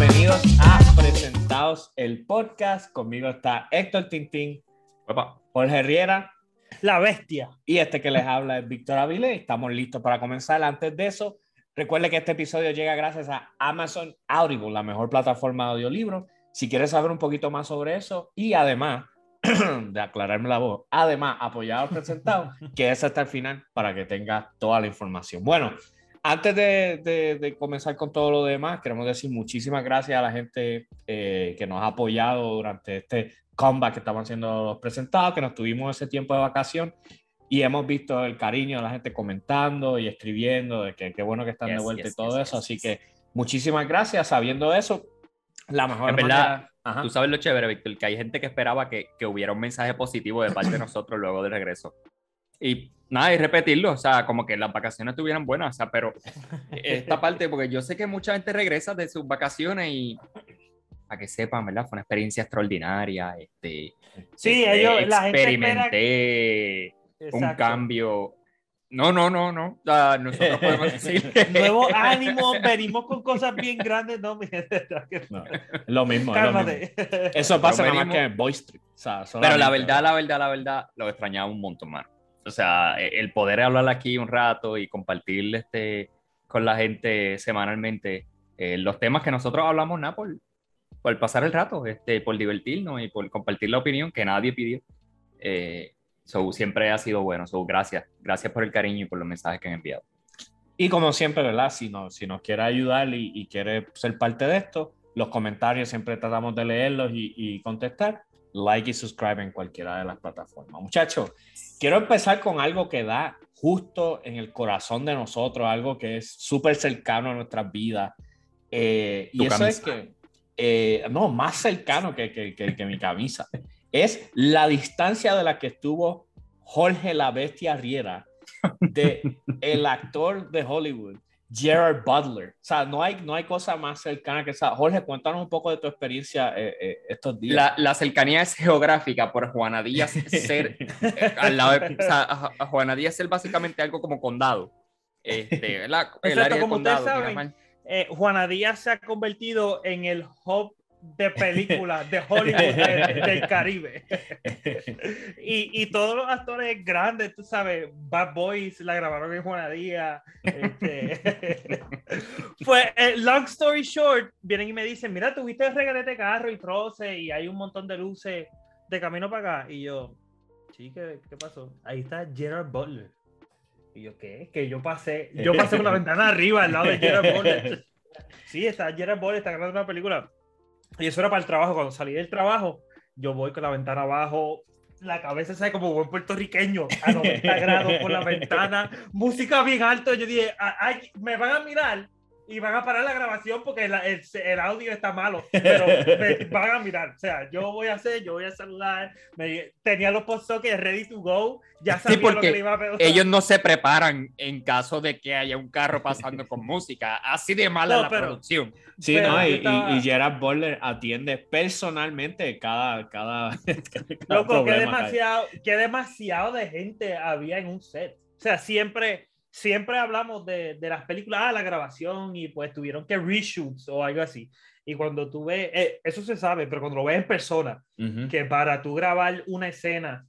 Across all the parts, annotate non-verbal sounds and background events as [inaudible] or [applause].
bienvenidos a Presentados el Podcast. Conmigo está Héctor Tintín, Jorge Riera. La bestia. Y este que les habla es Víctor Avilés. Estamos listos para comenzar. Antes de eso, recuerde que este episodio llega gracias a Amazon Audible, la mejor plataforma de audiolibros. Si quieres saber un poquito más sobre eso y además [clears throat] de aclararme la voz, además apoyado presentado, [laughs] que es hasta el final para que tengas toda la información. Bueno, antes de, comenzar con todo lo demás, queremos decir muchísimas gracias a la gente eh, que nos ha apoyado durante este comeback que estamos haciendo los presentados, que nos tuvimos ese tiempo de vacación y hemos visto el cariño de la gente comentando y escribiendo de que qué bueno que están de vuelta y todo eso. Así que muchísimas gracias. Sabiendo eso, la mejor verdad, Tú sabes lo chévere, Víctor, que hay gente que esperaba que, que hubiera un mensaje positivo de parte de [laughs] nosotros luego del regreso. Y nada, y repetirlo, o sea, como que las vacaciones estuvieran buenas, o sea, pero esta [laughs] parte, porque yo sé que mucha gente regresa de sus vacaciones y a que sepan, ¿verdad? Fue una experiencia extraordinaria, este, sí, este, ellos, experimenté un cambio. No, no, no, no. nosotros [laughs] podemos decir. [laughs] Nuevo ánimo, venimos con cosas bien grandes. No, no lo mismo. Lo mismo. Eso pasa nada más que en Boy Street. O sea, pero la verdad, la verdad, la verdad, lo extrañaba un montón, más o sea, e, el poder hablar aquí un rato y compartir este, con la gente semanalmente eh, los temas que nosotros hablamos, nada, por, por pasar el rato, este, por divertirnos y por compartir la opinión que nadie pidió. Eh, siempre ha sido bueno. So, gracias. Gracias por el cariño y por los mensajes que han enviado. Y como siempre, ¿verdad? Si, no, si nos quiere ayudar y, y quiere ser parte de esto, los comentarios siempre tratamos de leerlos y, y contestar like y subscribe en cualquiera de las plataformas. Muchachos, quiero empezar con algo que da justo en el corazón de nosotros, algo que es súper cercano a nuestras vidas. Eh, y eso es que, eh, no, más cercano que, que, que, mi camisa, es la distancia de la que estuvo Jorge la Bestia Riera, de [laughs] el actor de Hollywood, Gerard Butler. O sea, no hay, no hay cosa más cercana que esa. Jorge, cuéntanos un poco de tu experiencia eh, eh, estos días. La, la, cercanía es geográfica por Juana Díaz ser eh, al lado de, o sea, a, Juana Díaz ser básicamente algo como condado. Este, el área como condado. Saben, Juana Díaz se ha convertido en el hub de películas de Hollywood del, Caribe. y, y, todos los actores grandes, tú sabes, Bad Boys la grabaron en Juana Díaz. Este, fue, [laughs] eh, long story short, vienen y me dicen, mira, tuviste el regalete carro y troce y hay un montón de luces de camino para acá. Y yo, sí, ¿qué, qué pasó? Ahí está Gerard Butler. Y yo, ¿qué? Que yo pasé, yo pasé por la ventana arriba al lado de Gerard Butler. [laughs] Sí, está Gerard Butler, está grabando una película y eso era para el trabajo. Cuando salí del trabajo, yo voy con la ventana abajo, la cabeza se como buen puertorriqueño, a 90 [laughs] grados por la ventana, música bien alto. Yo dije, ay, me van a mirar y van a parar la grabación porque el, el, audio está malo, pero me [laughs] van a mirar. O sea, yo voy a hacer, yo voy a saludar. Me, tenía los post que ready to go, ya sabía sí, porque lo que iba a preguntar. Ellos no se preparan en caso de que haya un carro pasando con música. Así de mala la producción. Sí, no, y, y, Gerard Butler atiende personalmente cada. cada, [laughs] Loco, que demasiado, que demasiado de gente había en un set. O sea, siempre siempre hablamos de, de, las películas, ah, la grabación y pues tuvieron que reshoots o algo así. Y cuando tú ves, eh, eso se sabe, pero cuando lo ves en persona, que para tú grabar una escena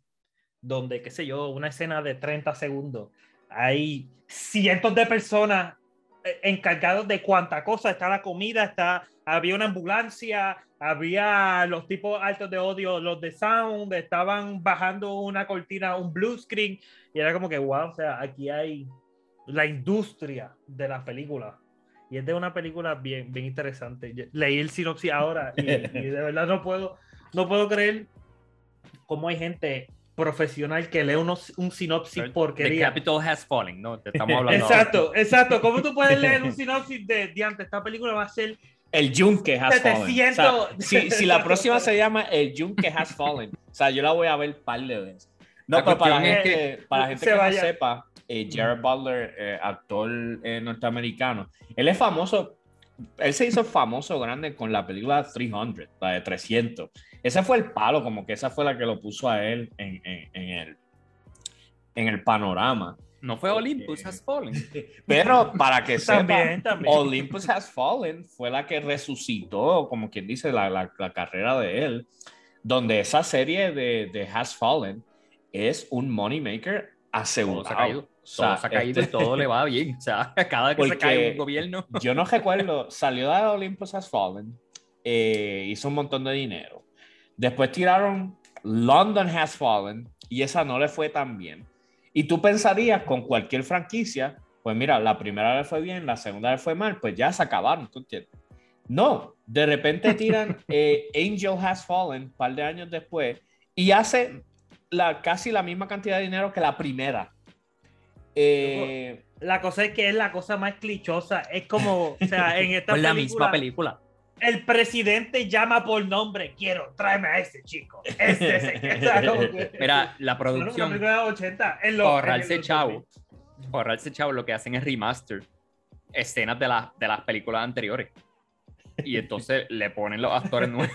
donde, qué sé yo, una escena de 30 segundos, hay cientos de personas eh, encargados de cuánta cosa, está la comida, está, había una ambulancia, había los tipos altos de odio, los de sound, estaban bajando una cortina, un blue screen, y era como que, wow, o sea, aquí hay la industria de las películas. Y es de una película bien, bien interesante. Leí el sinopsis ahora y, de verdad no puedo, no puedo creer cómo hay gente profesional que lee unos, un sinopsis porque The capital has fallen, ¿no? Te estamos hablando exacto, exacto. ¿Cómo tú puedes leer un [laughs] sinopsis de, diante, esta película va a ser el Yunque has fallen. si, si, la próxima se llama El Yunque has fallen, o sea, yo la voy a ver un par de veces. No, pero para, gente, para gente que no sepa, eh, Jared Butler, eh, actor eh, norteamericano, él es famoso, él se hizo famoso grande con la película 300, la de 300. Ese fue el palo, como que esa fue la que lo puso a él en, en, el, en el panorama. No fue Olympus Has Fallen. [laughs] Pero para que [laughs] sepa, También, también. Olympus Has Fallen fue la que resucitó, como quien dice, la, la- la carrera de él, donde esa serie de, de Has Fallen es un moneymaker Todo asegurado. se ha caído. O sea, Todo se ha caído este- y todo le va bien. [laughs] O sea, cada vez que se cae un gobierno. Yo no recuerdo, salió de Olympus Has Fallen, eh, hizo un montón de dinero. Después tiraron London Has Fallen y esa no le fue tan bien. Y tú pensarías con cualquier franquicia, pues mira, la primera vez fue bien, la segunda vez fue mal, pues ya se acabaron, ¿tú entiendes? No, de repente tiran [laughs] eh, Angel Has Fallen un par de años después y hace la, casi la misma cantidad de dinero que la primera. Eh, La cosa es que es la cosa más clichosa. Es como, o sea, [laughs] en esta Con la película, misma película. el presidente llama por nombre. Quiero, tráeme a ese chico. Este, ese. que- [laughs] Mira, la Bueno, producción, película de los 80. En los, ahorrarse en los chavo, ahorrarse chavo, lo que hacen es remaster escenas de, las de las películas anteriores. Y entonces le ponen los actores nuevos.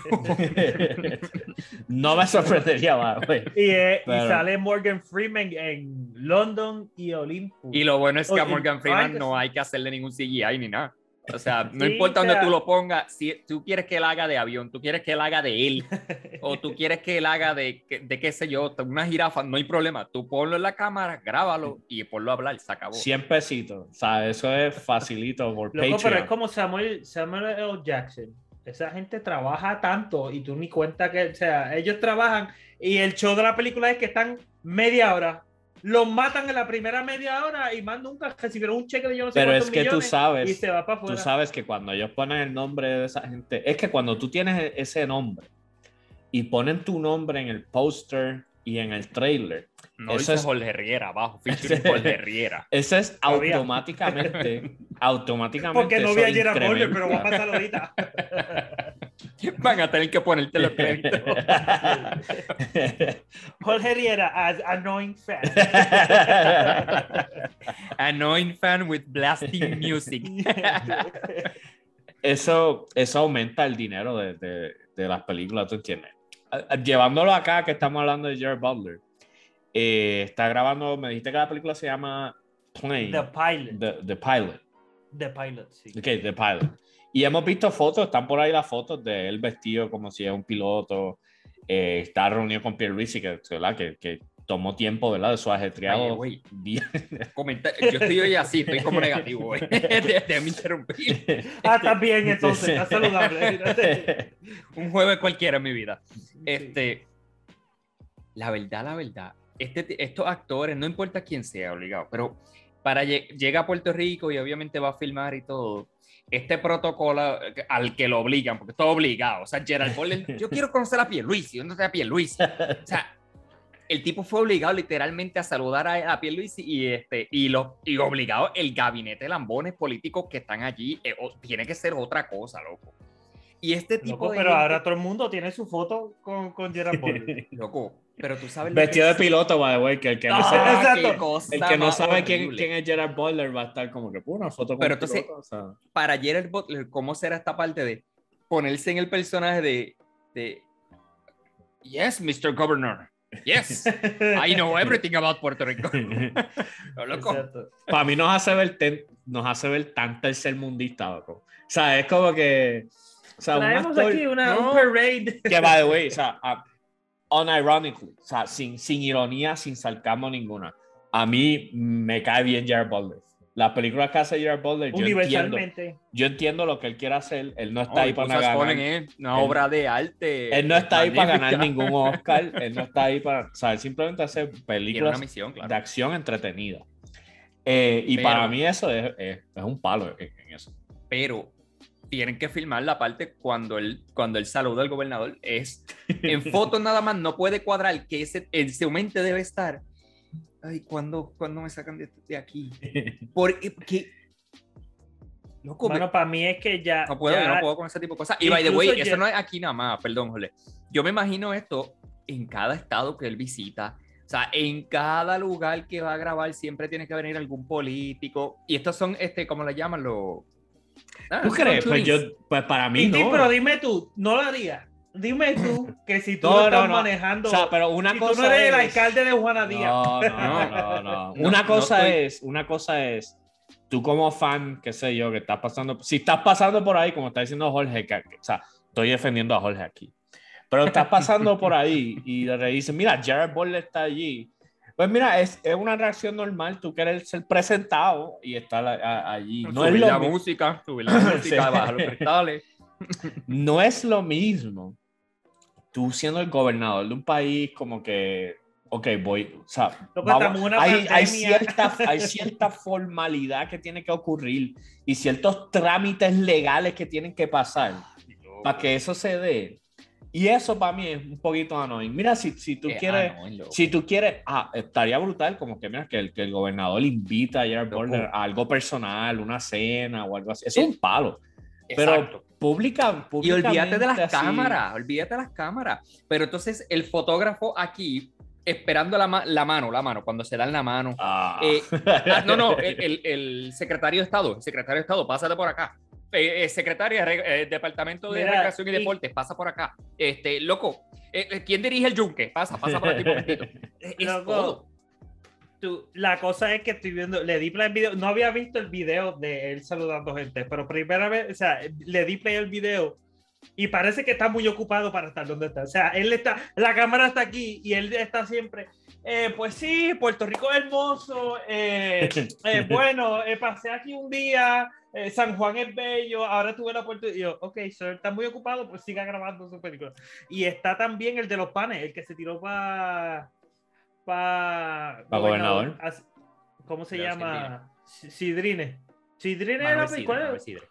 no me sorprendería más, güey. Y, eh, y sale Morgan Freeman en London y Olympus. Y lo bueno es que a Morgan Freeman no hay que hacerle ningún CGI ni nada. O sea, no Sí, importa o dónde sea- tú lo pongas, si tú quieres que él haga de avión, tú quieres que él haga de él, [laughs] o tú quieres que él haga de, de qué sé yo, una jirafa, no hay problema. Tú ponlo en la cámara, grábalo y ponlo a hablar, se acabó. 100 pesitos. O sea, eso es facilito por Loco, Patreon. pero es como Samuel, Samuel L. Jackson. Esa gente trabaja tanto y tú ni cuenta que, o sea, ellos trabajan y el show de la película es que están media hora. Los matan en la primera media hora y más nunca recibieron un cheque de yo no sé Pero es que tú millones y sabes, se va para tú sabes que cuando ellos ponen el nombre de esa gente, es que cuando tú tienes ese nombre y ponen tu nombre en el póster y en el trailer, No Eso es- Jorge Riera abajo, [laughs] Jorge Riera. ese es automáticamente, [laughs] automáticamente. Porque no eso vi a Gerard Butler, incrementa. pero va a pasar ahorita. [laughs] [laughs] Van a tener que ponerte los créditos. [laughs] Jorge Riera as annoying fan. [laughs] Annoying fan with blasting music. eso, eso aumenta el dinero de, de- de las películas, ¿tú entiendes? Llevándolo acá, que estamos hablando de Jared Butler, eh, está grabando, me dijiste que la película se llama Plane, The Pilot. The, The Pilot. The Pilot, sí. Ok, The Pilot. Y hemos visto fotos, están por ahí las fotos de él vestido como si es un piloto, eh, está reunido con Pierre Ricci, que, ¿verdad? que, que tomó tiempo ¿verdad? de su ajetreado comenta- Yo estoy hoy así, estoy como negativo, güey. [laughs] Déjame interrumpir. Ah, está bien entonces, está [laughs] saludable. Un jueves cualquiera en mi vida. Este, la verdad, la verdad, este, estos actores, no importa quién sea, obligado, pero para lle- llega a Puerto Rico y obviamente va a filmar y todo, este protocolo eh, al que lo obligan, porque todo obligado, o sea, Gerald Butler, [laughs] yo quiero conocer a Pierluisi, ¿dónde está Pierluisi? O sea, el tipo fue obligado literalmente a saludar a, a Pierluisi y, este, y, los, y obligado el gabinete de lambones políticos que están allí, eh, o- tiene que ser otra cosa, loco. Y este tipo Loco, de pero gente- ahora todo el mundo tiene su foto con, con Gerard Butler. [laughs] Loco, pero tú sabes. lo Vestido que de piloto, by the way, que el que no, Ah, sabe, exacto. qué cosa el que no sabe quién, quién es Gerard Butler va a estar como que, "Pura, una foto con Pero un entonces- piloto", o sea. Para Gerard Butler, ¿cómo será esta parte de ponerse en el personaje de. de yes, Mr. Governor. Yes, [laughs] I know everything about Puerto Rico. [laughs] No, loco. Para mí nos hace ver, ten- nos hace ver tan tercermundista, loco. O sea, es como que... O sea, un Traemos actor aquí una, No. un parade. que, by the way, o sea, ah, unironically, o sea, sin, sin ironía, sin sarcasmo ninguna, a mí me cae bien Jared Butler. Las películas que hace Jared Butler, yo entiendo, Universalmente. yo entiendo lo que él quiere hacer. Él no está ahí para ganar. es una Él- obra de arte. Él no está ahí para ganar ningún Oscar. Él no está ahí para. O sea, él simplemente hace películas misión, claro. de acción entretenida. Eh, y Pero- para mí eso es, es- es un palo en, en eso. pero tienen que filmar la parte cuando él, cuando él saluda al gobernador. Es en fotos nada más, no puede cuadrar que ese, en su mente debe estar. Ay, ¿cuándo, ¿cuándo me sacan de, de aquí? [laughs] Porque, que, loco, me- Bueno, para mí es que ya. no puedo, yo ya- no puedo con ese tipo de cosas. Y by the way, Incluso eso ya- no es aquí nada más, perdón, Jole. Yo me imagino esto en cada estado que él visita. O sea, en cada lugar que va a grabar siempre tiene que venir algún político. Y estos son, este, ¿cómo le llaman? Los... Ah, ¿Tú crees? Pues, yo, pues para mí Y, no. sí, pero dime tú, ¿no lo haría? dime tú que si tú No, lo no, estás no. manejando, O sea, pero una si cosa tú no eres el es- alcalde de Juana Díaz. No, no, [laughs] no, Una no cosa estoy- es, una cosa es, tú como fan, qué sé yo, que estás pasando, si estás pasando por ahí, como está diciendo Jorge, que, que- o sea, estoy defendiendo a Jorge aquí, pero estás pasando por ahí y le dicen, mira, Jared Butler está allí. Pues mira, es, es una reacción normal, tú quieres ser presentado y estar a- a- allí. No es, subir lo la mi- música, subir la [laughs] música, bajar los cristales. [laughs] no es lo mismo tú siendo el gobernador de un país como que, ok, voy, o sea, una hay, hay, cierta, hay cierta formalidad que tiene que ocurrir y ciertos trámites legales que tienen que pasar para que eso se dé. Y eso para mí es un poquito annoying. Mira, si, si tú Eh, quieres... no, loco. Si tú quieres, ah, estaría brutal como que, mira, que el, que el gobernador invita a Jared. Butler a algo personal, una cena o algo así. Eso es un palo. Exacto. Pero pública, Y olvídate de las así- cámaras, olvídate de las cámaras. Pero entonces el fotógrafo aquí, esperando la, ma- la mano, la mano, cuando se dan la mano. Ah. Eh, ah, no, no, [laughs] el, el- el secretario de Estado, el secretario de Estado, pásate por acá. Eh, eh, secretaria, re- eh, Departamento de Mira, Recreación y y- Deportes, pasa por acá. Este, loco, eh, eh, ¿quién dirige el yunque? Pasa, pasa por aquí un momentito. [laughs] Es, es Loco. todo. Tú- la cosa es que estoy viendo, le di play al video, no había visto el video de él saludando gente, pero primera vez, o sea, le di play al video y parece que está muy ocupado para estar donde está. O sea, él está, la cámara está aquí y él está siempre, eh, pues sí, Puerto Rico es hermoso, eh, [laughs] eh, bueno, eh, pasé aquí un día, eh, San Juan es bello, ahora tuve la oportunidad. Y yo, ok, él está muy ocupado, pues siga grabando su película. Y está también el de los panes, el que se tiró para. Para. Pa' gobernador. ¿Cómo se llama? Sidrine. Sidrine era. Manuel Sidre.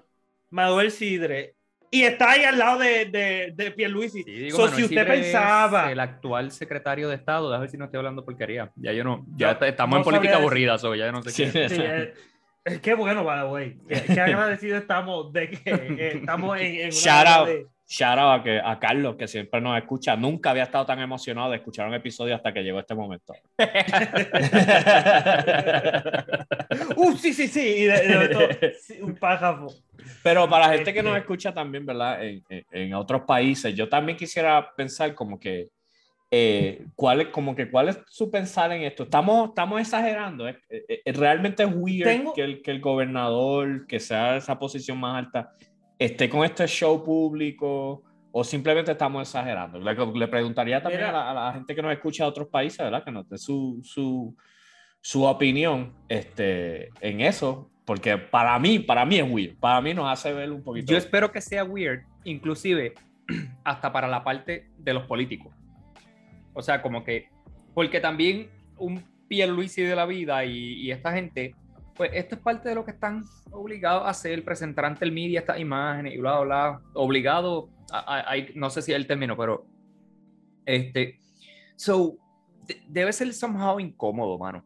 Manuel Sidre. Y está ahí al lado de, de, de Pierluisi. Sí, digo, So, Manuel si usted Sidre pensaba. El actual secretario de Estado, déjame ver si no estoy hablando porquería. Ya yo no, ya No, estamos no en política aburrida, so ya no sé Sí. qué. Sí, qué bueno, by the way. Qué, qué agradecido estamos de que eh, estamos en, en Shout out. de- Shout out a, que, a Carlos, que siempre nos escucha. Nunca había estado tan emocionado de escuchar un episodio hasta que llegó este momento. [laughs] Uh, sí, sí, sí. Y de, de todo, sí, un pájaro. Pero para la gente que Este- nos escucha también, ¿verdad? En, en- en otros países, yo también quisiera pensar como que, eh, ¿cuál es, como que, ¿cuál es su pensar en esto? Estamos, estamos exagerando. ¿eh? Eh, eh, Realmente es weird Tengo- que, el, que el gobernador, que sea esa posición más alta, esté con este show público o simplemente estamos exagerando. Le, le preguntaría también a, la, a la gente que nos escucha de otros países, ¿verdad? Que nos dé su, su, su opinión este, en eso, porque para mí, para mí es weird. Para mí nos hace ver un poquito. Yo espero que sea weird, inclusive [clears throat] hasta para la parte de los políticos. O sea, como que, porque también un Pierluisi de la vida y, y esta gente, pues esto es parte de lo que están obligados a hacer, presentar ante el media estas imágenes y bla, bla. Obligado, a- a- a- no sé si es el término, pero este, so, de- debe ser somehow incómodo, mano.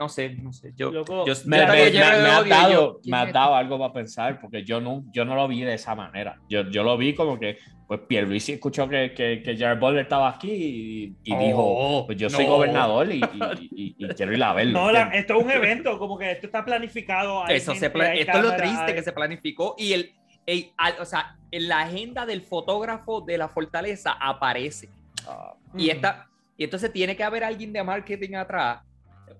No sé, no sé. Yo, Loco, yo me, me- me- me y dado, yo, ¿quién me es dado algo para pensar, porque yo no, yo no lo vi de esa manera. Yo, yo lo vi como que, pues Pierluisi escuchó que, que, que Jared Butler estaba aquí y, y dijo, Oh, pues yo soy no. gobernador y, y- y- y [laughs] quiero ir a verlo. No, la- esto es un evento, como que esto está planificado. Eso se gente, pla- hay esto es lo cámara, triste hay- que se planificó y el, o sea, en la agenda del fotógrafo de la fortaleza aparece. Y Ujú. esta y entonces tiene que haber alguien de marketing atrás,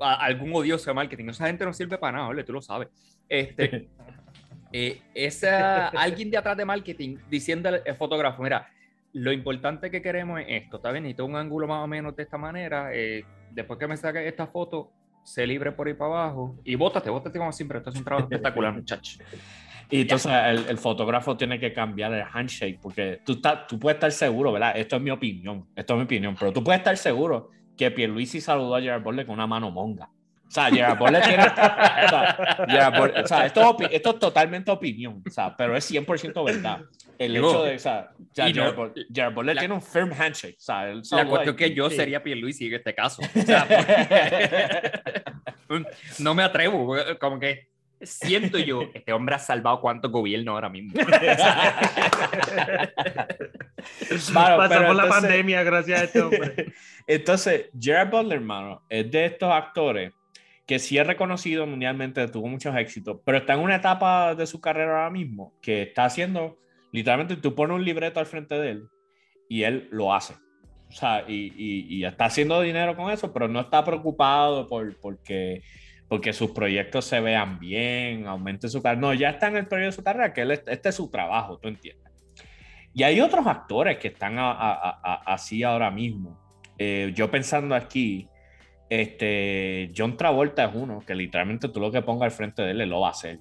a- algún odioso de marketing. Esa gente no sirve para nada, ¿vale? tú lo sabes. Este, [laughs] eh, esa, alguien de atrás de marketing diciendo al al fotógrafo, mira, lo importante que queremos es esto, ¿está bien? Necesito un ángulo más o menos de esta manera. eh, después que me saque esta foto, sé libre por ahí para abajo y bótate, bótate como siempre. Esto es un trabajo espectacular, [laughs] muchacho. Y entonces el, el fotógrafo tiene que cambiar el handshake, porque tú, estás, tú puedes estar seguro, ¿verdad? Esto es mi opinión, esto es mi opinión, pero tú puedes estar seguro que Pierluisi saludó a Gerard Butler con una mano monga. O sea, Gerard Butler tiene... o sea, Gerard Butler- o sea, esto, esto es totalmente opinión, o sea, pero es 100% verdad. El Digo, hecho de, o sea, o sea, y no- Gerard, Butler- Gerard Butler la- tiene un firm handshake, o sea, él La saludó cuestión que yo sí. sería Pierluisi en este caso. O sea, [laughs] no me atrevo, porque como que siento yo, [laughs] este hombre ha salvado cuántos gobiernos ahora mismo. [laughs] Pasamos pero la entonces- pandemia gracias a este hombre. [laughs] Entonces, Gerard Butler, hermano, es de estos actores que sí es reconocido mundialmente, tuvo muchos éxitos, pero está en una etapa de su carrera ahora mismo que está haciendo, literalmente, tú pones un libreto al frente de él y él lo hace. O sea, y, y, está haciendo dinero con eso, pero no está preocupado por, porque, porque sus proyectos se vean bien, aumente su carrera. No, ya está en el periodo de su carrera, que él, este es su trabajo, tú entiendes. Y hay otros actores que están así ahora mismo. Eh, yo pensando aquí, este, John Travolta es uno que literalmente tú lo que ponga al frente de él lo va a hacer.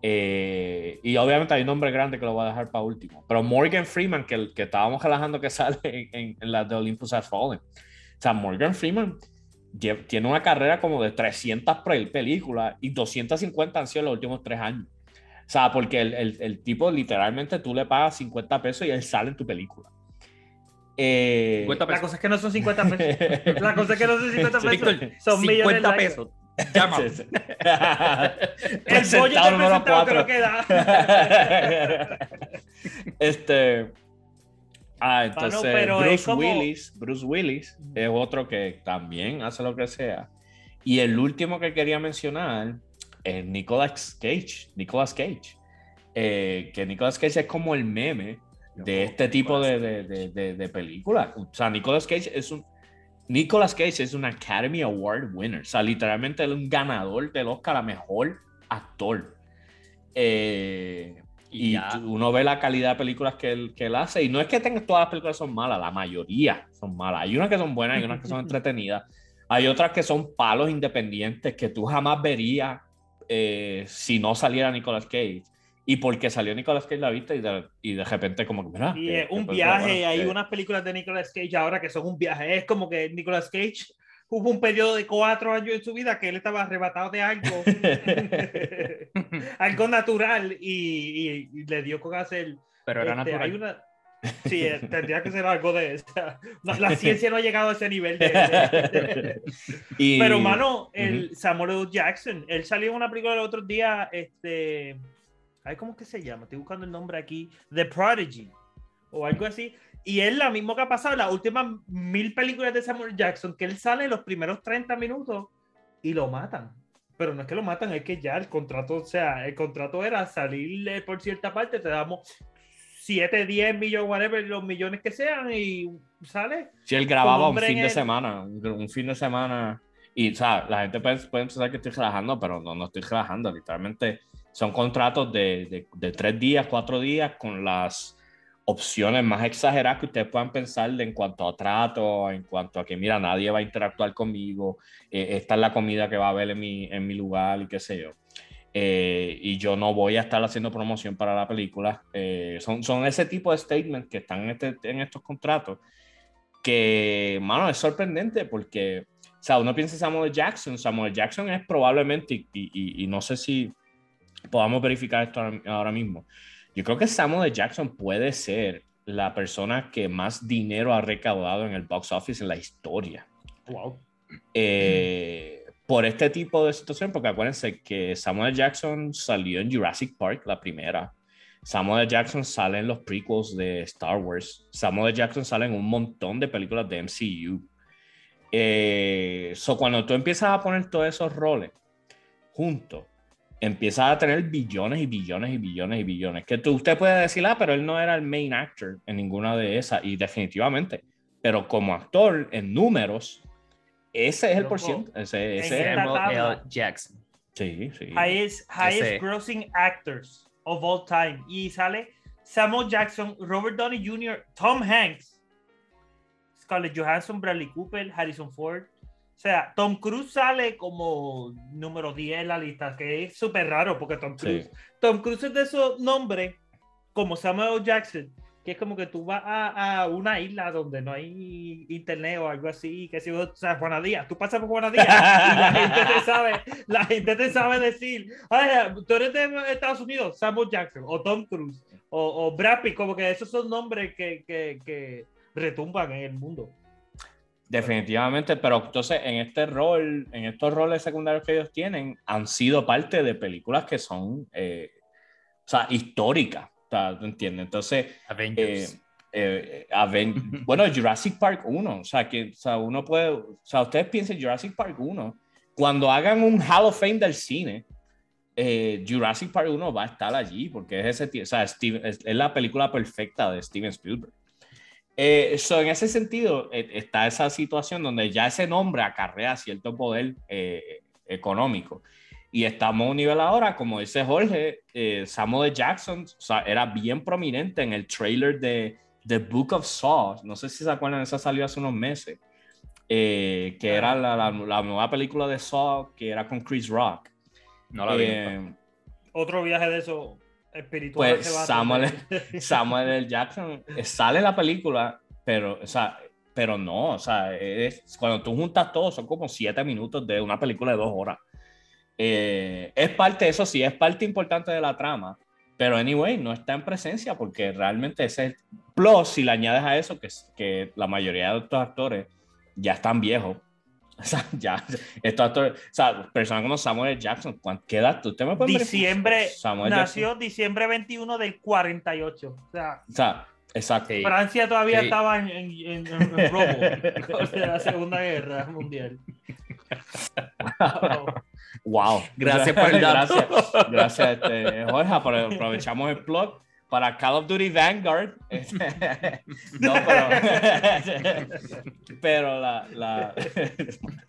Eh, y obviamente hay un nombre grande que lo voy a dejar para último. Pero Morgan Freeman, que, que estábamos relajando que [laughs] sale en, la de Olympus Has Fallen. O sea, Morgan Freeman tiene una carrera como de 300 películas y 250 han sido los últimos tres años. O sea, porque el, el, el, tipo literalmente tú le pagas 50 pesos y él sale en tu película. Eh, [laughs] la cosa es que no son 50 pesos. La cosa es que no son 50 pesos. son 50 millones pesos. Llámame. el pollo de presentado creo que da. este. Ah, entonces Bruce Willis, Bruce Willis es otro que también hace lo que sea. Y el último que quería mencionar es Nicolas Cage. Nicolas Cage. Eh, que Nicolas Cage es como el meme de este tipo de, de, de, de películas. O sea, Nicolas Cage es un. Nicolas Cage es un Academy Award winner. O sea, literalmente es un ganador del Oscar a mejor actor. Eh, y, uno ve la calidad de películas que él, que él hace. Y no es que tenga, todas las películas son malas, la mayoría son malas. Hay unas que son buenas, hay unas que son [laughs] entretenidas. Hay otras que son palos independientes que tú jamás verías eh, si no saliera Nicolas Cage y porque salió Nicolas Cage la vista y de, y de repente como que mira y un viaje hay unas películas de Nicolas Cage ahora que son un viaje es como que Nicolas Cage hubo un periodo de cuatro años en su vida que él estaba arrebatado de algo [laughs] algo natural y, y, le dio con hacer pero era este, natural hay una, Sí, eh, tendría que ser algo de esa. La, [laughs] ciencia no ha llegado a ese nivel. De, [laughs] Pero, mano, el Samuel L. Jackson, él salió en una película el otro día, este, ¿cómo que se llama? Estoy buscando el nombre aquí. The Prodigy. O algo así. Y es lo mismo que ha pasado en las últimas mil películas de Samuel Jackson, que él sale los primeros 30 minutos y lo matan. Pero no es que lo matan, es que ya el contrato, o sea, el contrato era salir por cierta parte, te damos 7, 10 millones, whatever, los millones que sean, y sale. Si él grababa un fin de semana, un fin de semana, y o sea, la gente puede, puede pensar que estoy relajando, pero no, no estoy relajando, literalmente son contratos de, de, tres días, cuatro días, con las opciones más exageradas que ustedes puedan pensar en cuanto a trato, en cuanto a que, mira, nadie va a interactuar conmigo, eh, esta es la comida que va a haber en mi, en mi lugar y qué sé yo. Eh, y yo no voy a estar haciendo promoción para la película. Eh, son, son ese tipo de statements que están en, este, en estos contratos que, mano, es sorprendente porque, o sea, uno piensa en Samuel Jackson. Samuel Jackson es probablemente, y, y, y no sé si podamos verificar esto ahora mismo. Yo creo que Samuel Jackson puede ser la persona que más dinero ha recaudado en el box office en la historia. Wow. Eh, por este tipo de situación, porque acuérdense que Samuel Jackson salió en Jurassic Park, la primera. Samuel Jackson sale en los prequels de Star Wars. Samuel Jackson sale en un montón de películas de MCU. Eh, so cuando tú empiezas a poner todos esos roles juntos, empieza a tener billones y billones y billones y billones. Que tú, usted puede decir, ah, pero él no era el main actor en ninguna de esas, y definitivamente. Pero como actor, en números, ese es el por ciento. Ese, ese es el Jackson. Sí, sí. Highest, highest grossing actors of all time. Y sale Samuel Jackson, Robert Downey Jr., Tom Hanks, Scarlett Johansson, Bradley Cooper, Harrison Ford, sea, Tom Cruise sale como número 10 en la lista, que es súper raro porque Tom Cruise, Tom Cruise es de esos nombres como Samuel Jackson, que es como que tú vas a, a, una isla donde no hay internet o algo así, que si o sea, Juana Díaz, tú pasas por Juana Díaz y la gente te sabe, [laughs] la gente te sabe decir, tú eres de Estados Unidos, Samuel Jackson, o Tom Cruise, o, o Brad Pitt, como que esos son nombres que, que, que retumban en el mundo. Definitivamente, pero entonces en este rol, en estos roles secundarios que ellos tienen, han sido parte de películas que son, eh, o sea, históricas, ¿tú entiendes? Entonces, Avengers. Eh, eh, [laughs] bueno, Jurassic Park 1, o sea, que o sea, uno puede, o sea, ustedes piensen Jurassic Park 1, cuando hagan un Hall of Fame del cine, Jurassic Park 1 va a estar allí, porque es ese, o sea, es, es la película perfecta de Steven Spielberg. Eh, so, en ese sentido, eh, está esa situación donde ya ese nombre acarrea cierto poder eh, económico. Y estamos a un nivel ahora, como dice Jorge, eh, Samuel Jackson o sea, era bien prominente en el trailer de The Book of Saw. No sé si se acuerdan, esa salió hace unos meses. eh, que era la, la- la nueva película de Saw, que era con Chris Rock. No la vi. Eh, Otro viaje de eso espiritual. Pues Samuel-. [laughs] Samuel L. Jackson eh, sale en la película, pero, o sea, pero no, o sea, es- cuando tú juntas todo, son como siete minutos de una película de dos horas. Eh, es parte, eso sí, es parte importante de la trama, pero anyway, no está en presencia porque realmente ese es plus, si le añades a eso, que, que la mayoría de estos actores ya están viejos. [laughs] O sea, ya, estos actores, o sea, personas como Samuel. Jackson, ¿cuán- ¿qué edad? ¿Usted me puede verificar? Diciembre, Samuel Jackson. nació diciembre 21 del 48. O sea, O sea, exacto. Francia todavía Sí. estaba en, en, en- en robo o sea, la Segunda Guerra Mundial. Wow. Wow. Gracias [laughs] por el dato. Gracias, gracias este, Jorge. apro- Aprovechamos el plug para Call of Duty Vanguard. [laughs] No, pero, [laughs] pero la, la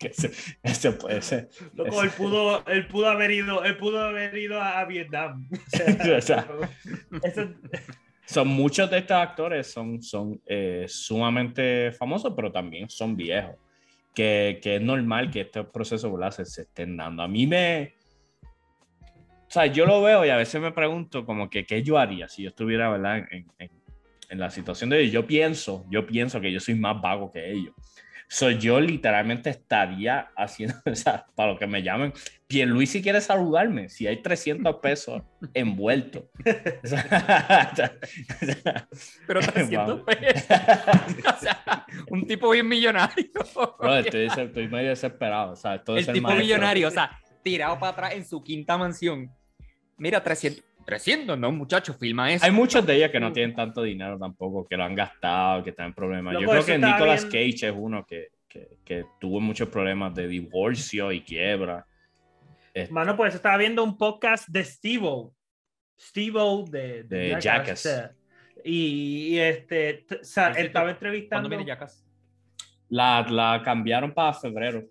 ese, ese puede ser. Loco, él pudo, él pudo haber ido, él pudo haber ido a, a Vietnam. [laughs] O sea, eso- son muchos de estos actores son, son eh, sumamente famosos, pero también son viejos. Que, que es normal que estos procesos se, se estén dando. A mí me. O sea, yo lo veo y a veces me pregunto, como que, ¿qué yo haría si yo estuviera ¿verdad? En, en- en la situación de ellos? Yo pienso, yo pienso que yo soy más vago que ellos. So, yo literalmente estaría haciendo, [laughs] o sea, para lo que me llamen, Luis si quiere saludarme, si hay 300 pesos envueltos. O sea, Pero 300 Wow. pesos. [laughs] O sea, un tipo bien millonario. Bro, estoy, estoy medio desesperado. O sea, esto de el tipo millonario, o sea, tirado para atrás en su quinta mansión. Mira, 300. 300, no, muchachos, filma eso. Hay muchos de ellos que no tienen tanto dinero tampoco, que lo han gastado, que están en problemas. Yo creo que Nicolas bien- Cage es uno que, que, que tuvo muchos problemas de divorcio y quiebra. Mano, pues estaba viendo un podcast de Steve-O. Steve-O de, De Jackass. Y, y este, o sea, cierto, estaba ¿Cuándo entrevistando. viene Jackass? La, la cambiaron para febrero.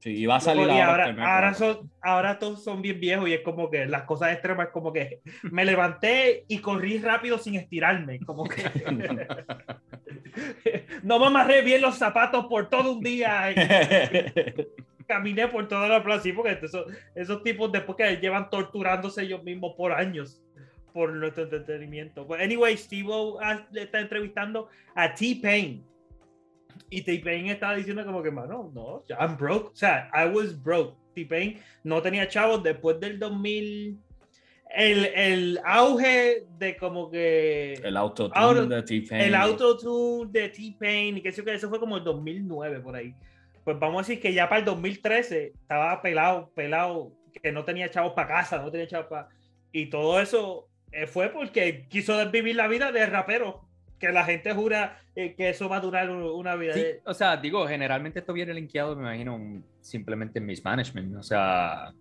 Sí, iba a salir y ahora ahora, este ahora, son, ahora todos son bien viejos y es como que las cosas extremas, como que [laughs] me levanté y corrí rápido sin estirarme, como que [laughs] no me amarré bien los zapatos por todo un día [laughs] caminé por toda la plaza, sí, porque esos, esos tipos después que llevan torturándose ellos mismos por años por nuestro entretenimiento. Pues, anyway, Steve está entrevistando a T-Pain. Y T-Pain estaba diciendo como que, mano, no, I'm broke. O sea, I was broke. T-Pain no tenía chavos después del 2000. El, el auge de como que... el autotune Ahora- de T-Pain. El autotune de T-Pain, y que sé yo que eso fue como el 2009 por ahí. Pues vamos a decir que ya para el 2013 estaba pelado, pelado, que no tenía chavos para casa, no tenía chavos para... Y todo eso eh, fue porque quiso vivir la vida de rapero, que la gente jura eh, que eso va a durar una vida. Sí, o sea, digo, generalmente esto viene linkeado, me imagino, simplemente en mismanagement. O sea,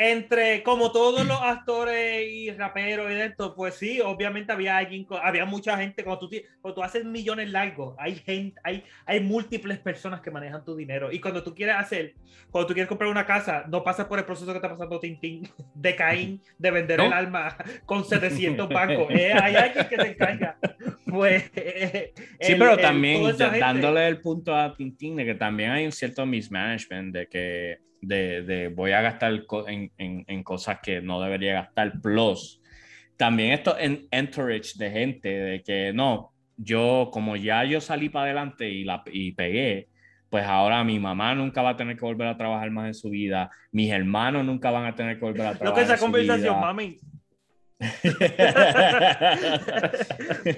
Entre, como todos los actores y raperos y de esto, pues sí, obviamente había alguien, había mucha gente, cuando tú, cuando tú haces millones largos, hay gente, hay, hay múltiples personas que manejan tu dinero. Y cuando tú quieres hacer, cuando tú quieres comprar una casa, no pasas por el proceso que está pasando Tintín, [laughs] de Caín, de vender ¿No? el alma con 700 bancos. Eh, hay alguien que se encarga. Pues, eh, [laughs] Sí, el- pero el- también esa ya- gente- dándole el punto a Tintín de que también hay un cierto mismanagement de que de, de voy a gastar en, en- en cosas que no debería gastar. Plus, también esto en encourage de gente de que no, yo como ya yo salí para adelante y, la, y pegué, pues ahora mi mamá nunca va a tener que volver a trabajar más en su vida, mis hermanos nunca van a tener que volver a trabajar. que esa en su conversación, vida. mami.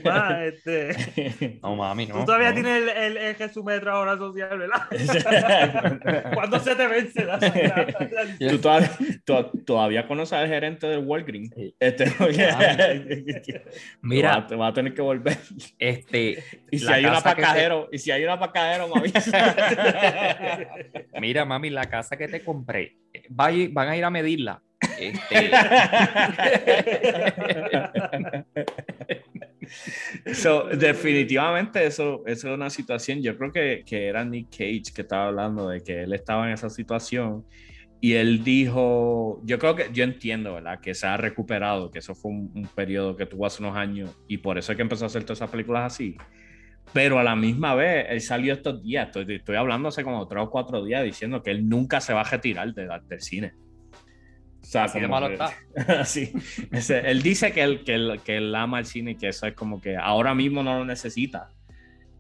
Ma, este, no mami, no. Tú todavía no. tienes el, el, el resumen de trabajadora social, ¿verdad? [laughs] ¿Cuándo se te vence la, la- [laughs] la- ¿Tú todavía, tú- todavía conoces al gerente del Walgreens. Sí. Este, [laughs] Mira, te va a tener que volver. este, Y si hay una te- pacajero, y si hay una pacajero, me avisa. mira, mami, la casa que te compré, van a ir a medirla. Este, so, definitivamente eso, eso es una situación, yo creo que, que era Nick Cage que estaba hablando de que él estaba en esa situación y él dijo, yo creo que, yo entiendo, ¿verdad? Que se ha recuperado, que eso fue un, periodo que tuvo hace unos años y por eso es que empezó a hacer todas esas películas así. Pero a la misma vez, él salió estos días, estoy, estoy hablando hace como tres o cuatro días diciendo que él nunca se va a retirar de, del cine. O sea, así de malo está. [laughs] sí. él dice que él, que, él, que él ama el cine y que eso es como que ahora mismo no lo necesita.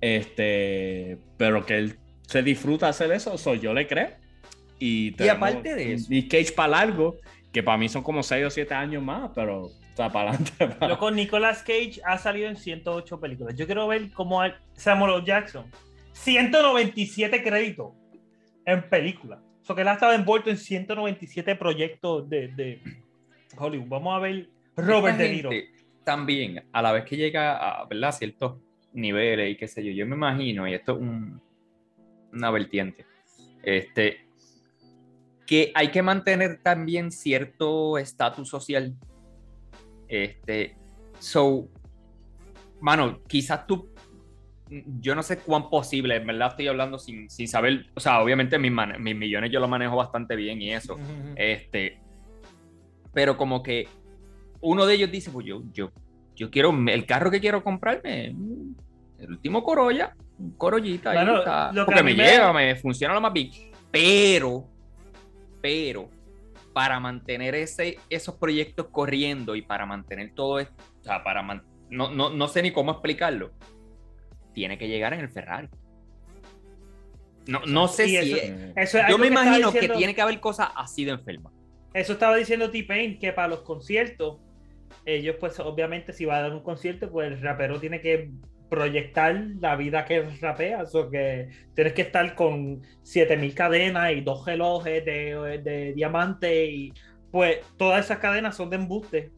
Este, pero que él se disfruta hacer eso, eso yo le creo. Y, aparte de eso. Y Cage para largo, que para mí son como 6 o 7 años más, pero está para adelante. [laughs] con Nicolas Cage ha salido en 108 películas. Yo quiero ver cómo Samuel Jackson, 197 créditos en películas. O sea, que él ha estado envuelto en 197 proyectos de, de Hollywood. Vamos a ver Robert De Niro. También, a la vez que llega a ¿verdad? ciertos niveles y qué sé yo, yo me imagino, y esto es un, una vertiente, este, que hay que mantener también cierto estatus social. Este, so, mano, quizás tú, yo no sé cuán posible, en verdad estoy hablando sin, sin saber, o sea, obviamente mis, mis millones yo lo manejo bastante bien y eso, este, pero como que uno de ellos dice, pues yo, yo, yo quiero, el carro que quiero comprarme, el último Corolla, un Corollita, ahí está, porque me, lleva, me funciona lo más bien, pero pero para mantener ese, esos proyectos corriendo y para mantener todo esto, o sea, para no, no, no, sé ni cómo explicarlo, tiene que llegar en el Ferrari. No, no sé si. Eso, yo me imagino que tiene que haber cosas así de enferma. Eso estaba diciendo T-Pain, que para los conciertos, ellos, pues, obviamente, si va a dar un concierto, pues el rapero tiene que proyectar la vida que rapeas, o que tienes que estar con 7000 cadenas y dos relojes de, de diamante y pues todas esas cadenas son de embuste,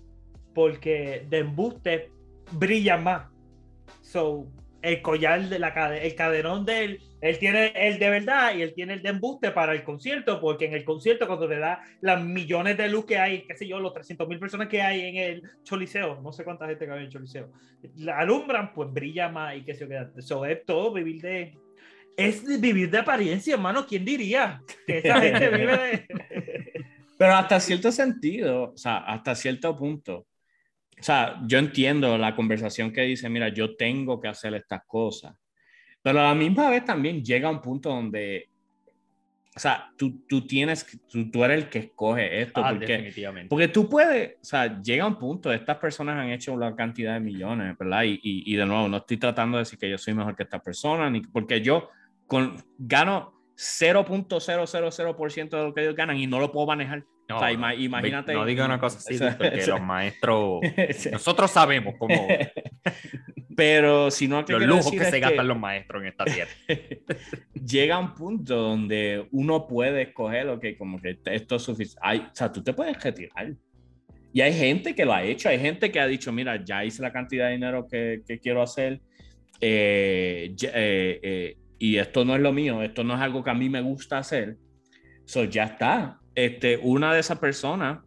porque de embuste brillan más. So, el collar de la el cadenón de él, él tiene el de verdad y él tiene el de embuste para el concierto, porque en el concierto cuando te da las millones de luz que hay, qué sé yo, los 300 mil personas que hay en el Choliseo, no sé cuánta gente cabe en el Choliseo, la alumbran, pues brilla más y qué sé yo, eso es todo vivir de... Es vivir de apariencia, hermano, ¿quién diría? Que esa gente vive de... [laughs] Pero hasta cierto sentido, o sea, hasta cierto punto, o sea, yo entiendo la conversación que dice, mira, yo tengo que hacer estas cosas, pero a la misma vez también llega un punto donde, o sea, tú, tú tienes, tú, tú eres el que escoge esto, ah, porque, porque tú puedes, o sea, llega un punto, estas personas han hecho una cantidad de millones, ¿verdad? Y, y, y de nuevo, no estoy tratando de decir que yo soy mejor que esta persona, ni porque yo con, gano 0.000% de lo que ellos ganan y no lo puedo manejar. No, imagínate. No diga una cosa así, [laughs] porque los maestros. nosotros sabemos cómo. [laughs] Pero si no. Los lujos que se gastan los maestros en esta tierra. [laughs] llega un punto donde uno puede escoger lo que, como que esto es suficiente. O sea, tú te puedes retirar. Y hay gente que lo ha hecho. Hay gente que ha dicho: Mira, ya hice la cantidad de dinero que, que quiero hacer. Eh, eh, eh, y esto no es lo mío. Esto no es algo que a mí me gusta hacer. So, ya está este, una de esas personas,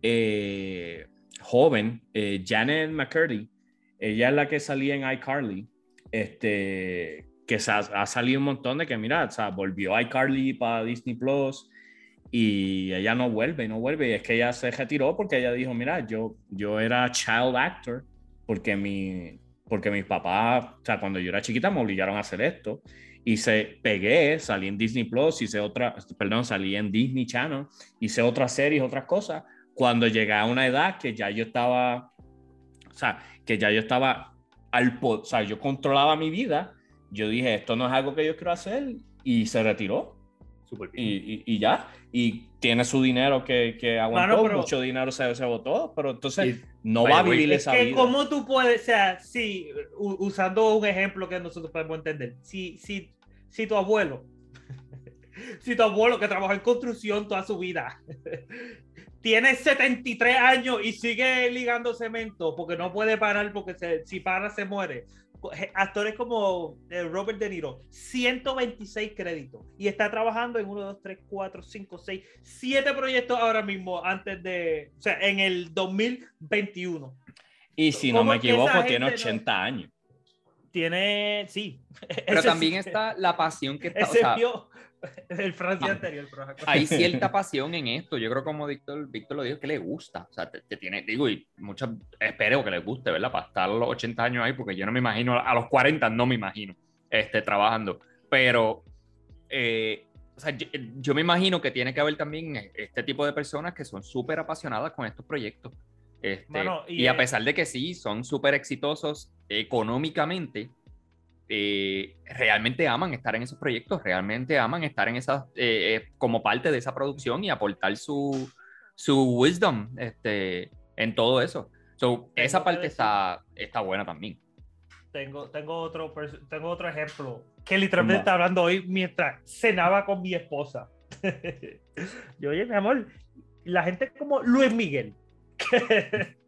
eh, joven, eh, Janet McCurdy, ella es la que salía en iCarly, este, que ha, salido un montón de que, mira, o sea, volvió iCarly para Disney Plus y ella no vuelve, no vuelve, y es que ella se retiró porque ella dijo, mira, yo, yo era child actor porque mi, porque mis papás, o sea, cuando yo era chiquita me obligaron a hacer esto. Y se pegué, salí en Disney Plus, hice otra, perdón, salí en Disney Channel, hice otras series, otras cosas, cuando llegué a una edad que ya yo estaba, o sea, que ya yo estaba al, o sea, yo controlaba mi vida, yo dije, esto no es algo que yo quiero hacer, y se retiró. Y, y, ya, y tiene su dinero que, que aguantó, mucho dinero se, se botó, pero entonces no va a vivir esa vida. ¿Cómo tú puedes, o sea, sí, usando un ejemplo que nosotros podemos entender, si, si, si tu abuelo, [laughs] si tu abuelo que trabajó en construcción toda su vida, [laughs] tiene 73 años y sigue ligando cemento porque no puede parar porque si para se muere, actores como eh, Robert De Niro, 126 créditos y está trabajando en 1, 2, 3, 4, 5, 6, 7 proyectos ahora mismo antes de, o sea, en el 2021. Y si no ¿Cómo me equivoco, tiene gente no- 80 años. Tiene, sí. [laughs] Pero también sí- está la pasión que está. o Ese sea, vio [laughs] el Francia Ah. anterior. pero- hay cierta pasión en esto. Yo creo como Víctor, Víctor lo dijo, que le gusta. O sea, te, te tiene, digo, y muchas, espero que les guste, ¿verdad? Para estar los 80 años ahí, porque yo no me imagino, a los 40 no me imagino este, trabajando. Pero, eh, o sea, yo, yo me imagino que tiene que haber también este tipo de personas que son súper apasionadas con estos proyectos. Este, Mano, y y, a es- pesar de que sí, son súper exitosos económicamente, eh, realmente aman estar en esos proyectos, realmente aman estar en esas, eh, eh, como parte de esa producción y aportar su, su wisdom este, en todo eso. So, esa parte está, está buena también. Tengo, tengo, otro, tengo otro ejemplo que literalmente Zumba. está hablando hoy mientras cenaba con mi esposa. [laughs] Yo, oye, mi amor, la gente como Luis Miguel. [laughs]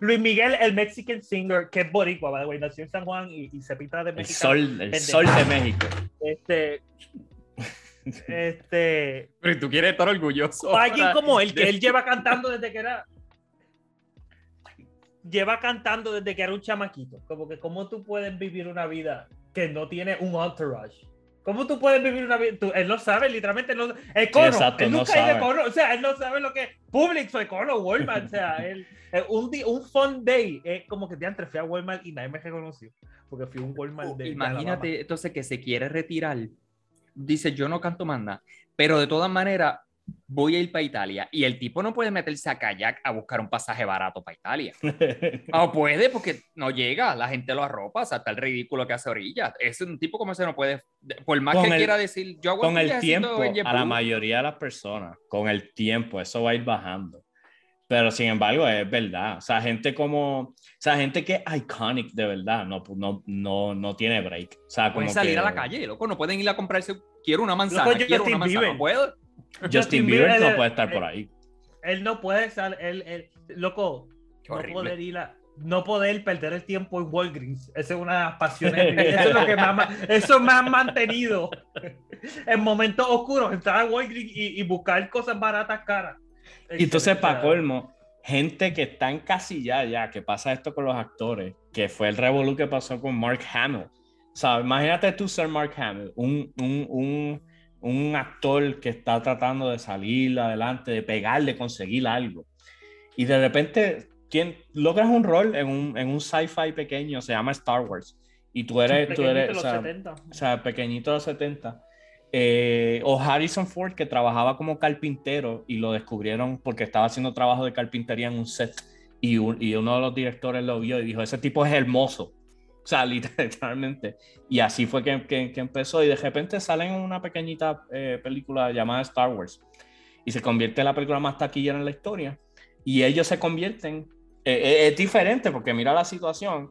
Luis Miguel, el Mexican singer, que es boricua, by the way, nació en San Juan y, y se pinta de El México. sol, el pendejo. sol de México. Este, este, Pero tú quieres estar orgulloso. o alguien como él, que [laughs] él lleva cantando desde que era. Lleva cantando desde que era un chamaquito. Como que, ¿cómo tú puedes vivir una vida que no tiene un entourage? ¿Cómo tú puedes vivir una vida? tú- él no sabe, literalmente. No, el cono. exacto, él no nunca a sabe. cono. O sea, él no sabe lo que es Publix o Econo, Walmart. O sea, él, eh, un, di- un fun day es como que te antes fui a Walmart y nadie me reconoció. Porque fui a un Walmart de. de Imagínate entonces que se quiere retirar. Dice, yo no canto más nada. Pero de todas maneras, voy a ir para Italia. Y el tipo no puede meterse a kayak a buscar un pasaje barato para Italia. No [laughs] puede porque no llega, la gente lo arropa, o sea, está el ridículo que hace orilla. Es un tipo como ese no puede, por más Con que el- quiera decir, yo hago con el tiempo, a la JetBlue". mayoría de las personas, con el tiempo, eso va a ir bajando. Pero sin embargo, es verdad. O sea, gente como, o sea, gente que es iconic de verdad, no, no, no, no tiene break. O sea, como Pueden salir que a la calle, loco, no pueden ir a comprarse, quiero una manzana, Loco, quiero una manzana, no puedo. [laughs] Justin Bieber no puede estar por eh, ahí. Él no puede salir. Él, él- loco, Qué no horrible. poder ir a- no poder perder el tiempo en Walgreens. Esa es una de las pasiones. [laughs] Eso es lo que me ha, ma- eso me ha mantenido [laughs] en momentos oscuros. Entrar a Walgreens y, y buscar cosas baratas caras. Y entonces, para colmo, gente que está encasillada ya, que pasa esto con los actores, que fue el revolú que pasó con Mark Hamill. O sea, imagínate tú ser Mark Hamill, un, un, un, un actor que está tratando de salir adelante, de pegar, de conseguir algo. Y de repente tien- logras un rol en un, en un sci-fi pequeño, se llama Star Wars. Y tú eres, tú eres, de los o sea, 70. o sea, pequeñito de los 70. Eh, o Harrison Ford, que trabajaba como carpintero y lo descubrieron porque estaba haciendo trabajo de carpintería en un set. Y, un- y uno de los directores lo vio y dijo: Ese tipo es hermoso. O sea, [laughs] literalmente. Y así fue que, que- que empezó. Y de repente sale en una pequeñita eh, película llamada Star Wars. Y se convierte en la película más taquillera en la historia. Y ellos se convierten. eh, eh, es diferente porque mira la situación.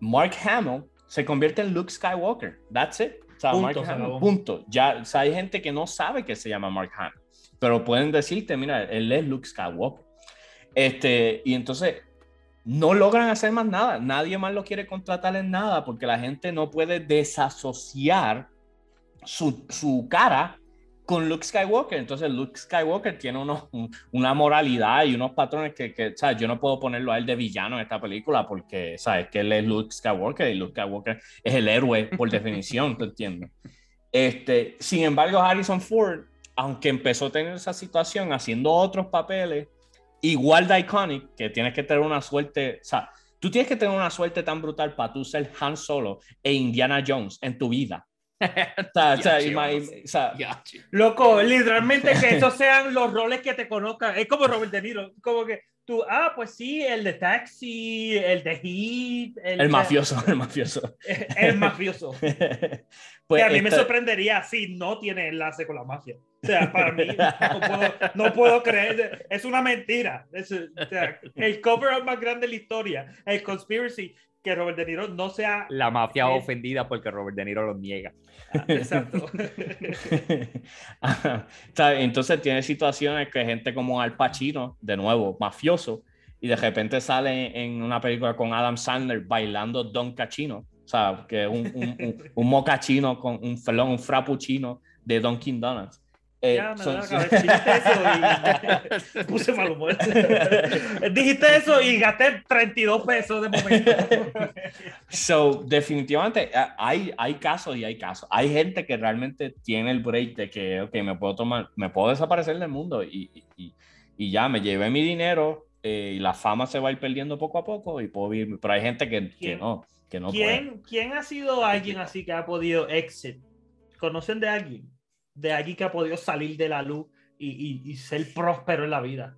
Mark Hamill se convierte en Luke Skywalker. That's it. O sea, Punto, Mark Hamill, punto. Ya, o sea, hay gente que no sabe que se llama Mark Hamill, pero pueden decirte, mira, él es Luke Skywalker. Este, y entonces no logran hacer más nada. Nadie más lo quiere contratar en nada porque la gente no puede desasociar su, su cara con Luke Skywalker. Entonces Luke Skywalker tiene unos, un- una moralidad y unos patrones que, que, ¿sabes? Yo no puedo ponerlo a él de villano en esta película porque, ¿sabes? Que él es Luke Skywalker y Luke Skywalker es el héroe por definición, ¿te entiendes? Este, sin embargo, Harrison Ford, aunque empezó a tener esa situación haciendo otros papeles, igual de iconic, que tienes que tener una suerte, o sea, tú tienes que tener una suerte tan brutal para tú ser Han Solo e Indiana Jones en tu vida. [laughs] O sea, o sea. Loco, literalmente que esos sean los roles que te conozcan. Es como Robert De Niro. Como que tú, ah, pues sí, el de Taxi, el de Heat. el mafioso, [laughs] el mafioso. [laughs] El mafioso. [laughs] Pues que a mí me esta- sorprendería si no tiene enlace con la mafia. O sea, para mí, no puedo, no puedo creer. Es una mentira. Es, o sea, el cover más grande de la historia, el conspiracy, que Robert De Niro no sea. La mafia Eh. ofendida porque Robert De Niro lo niega. Exacto. Ajá. O sea, Entonces tiene situaciones que gente como Al Pacino, de nuevo, mafioso, y de repente sale en una película con Adam Sandler bailando Don Cachino, o sea, que es un, un, un, un mocachino con un felón, un frappuccino de Dunkin' Donuts. Eh, Ya, me son- la cabeza. Dijiste eso y [laughs] puse mal humor. [laughs] Dijiste eso y gasté 32 pesos de momento. So, definitivamente a- hay, hay casos y hay casos. Hay gente que realmente tiene el break de que, ok, me puedo tomar, me puedo desaparecer del mundo y, y- y- ya me llevé mi dinero eh, y la fama se va a ir perdiendo poco a poco y puedo vivir. Pero hay gente que, que ¿Quién- no, que no puede. ¿Quién, ¿Quién ha sido alguien así que ha podido exit? ¿Conocen de alguien? De alguien que ha podido salir de la luz y, y- y ser próspero en la vida.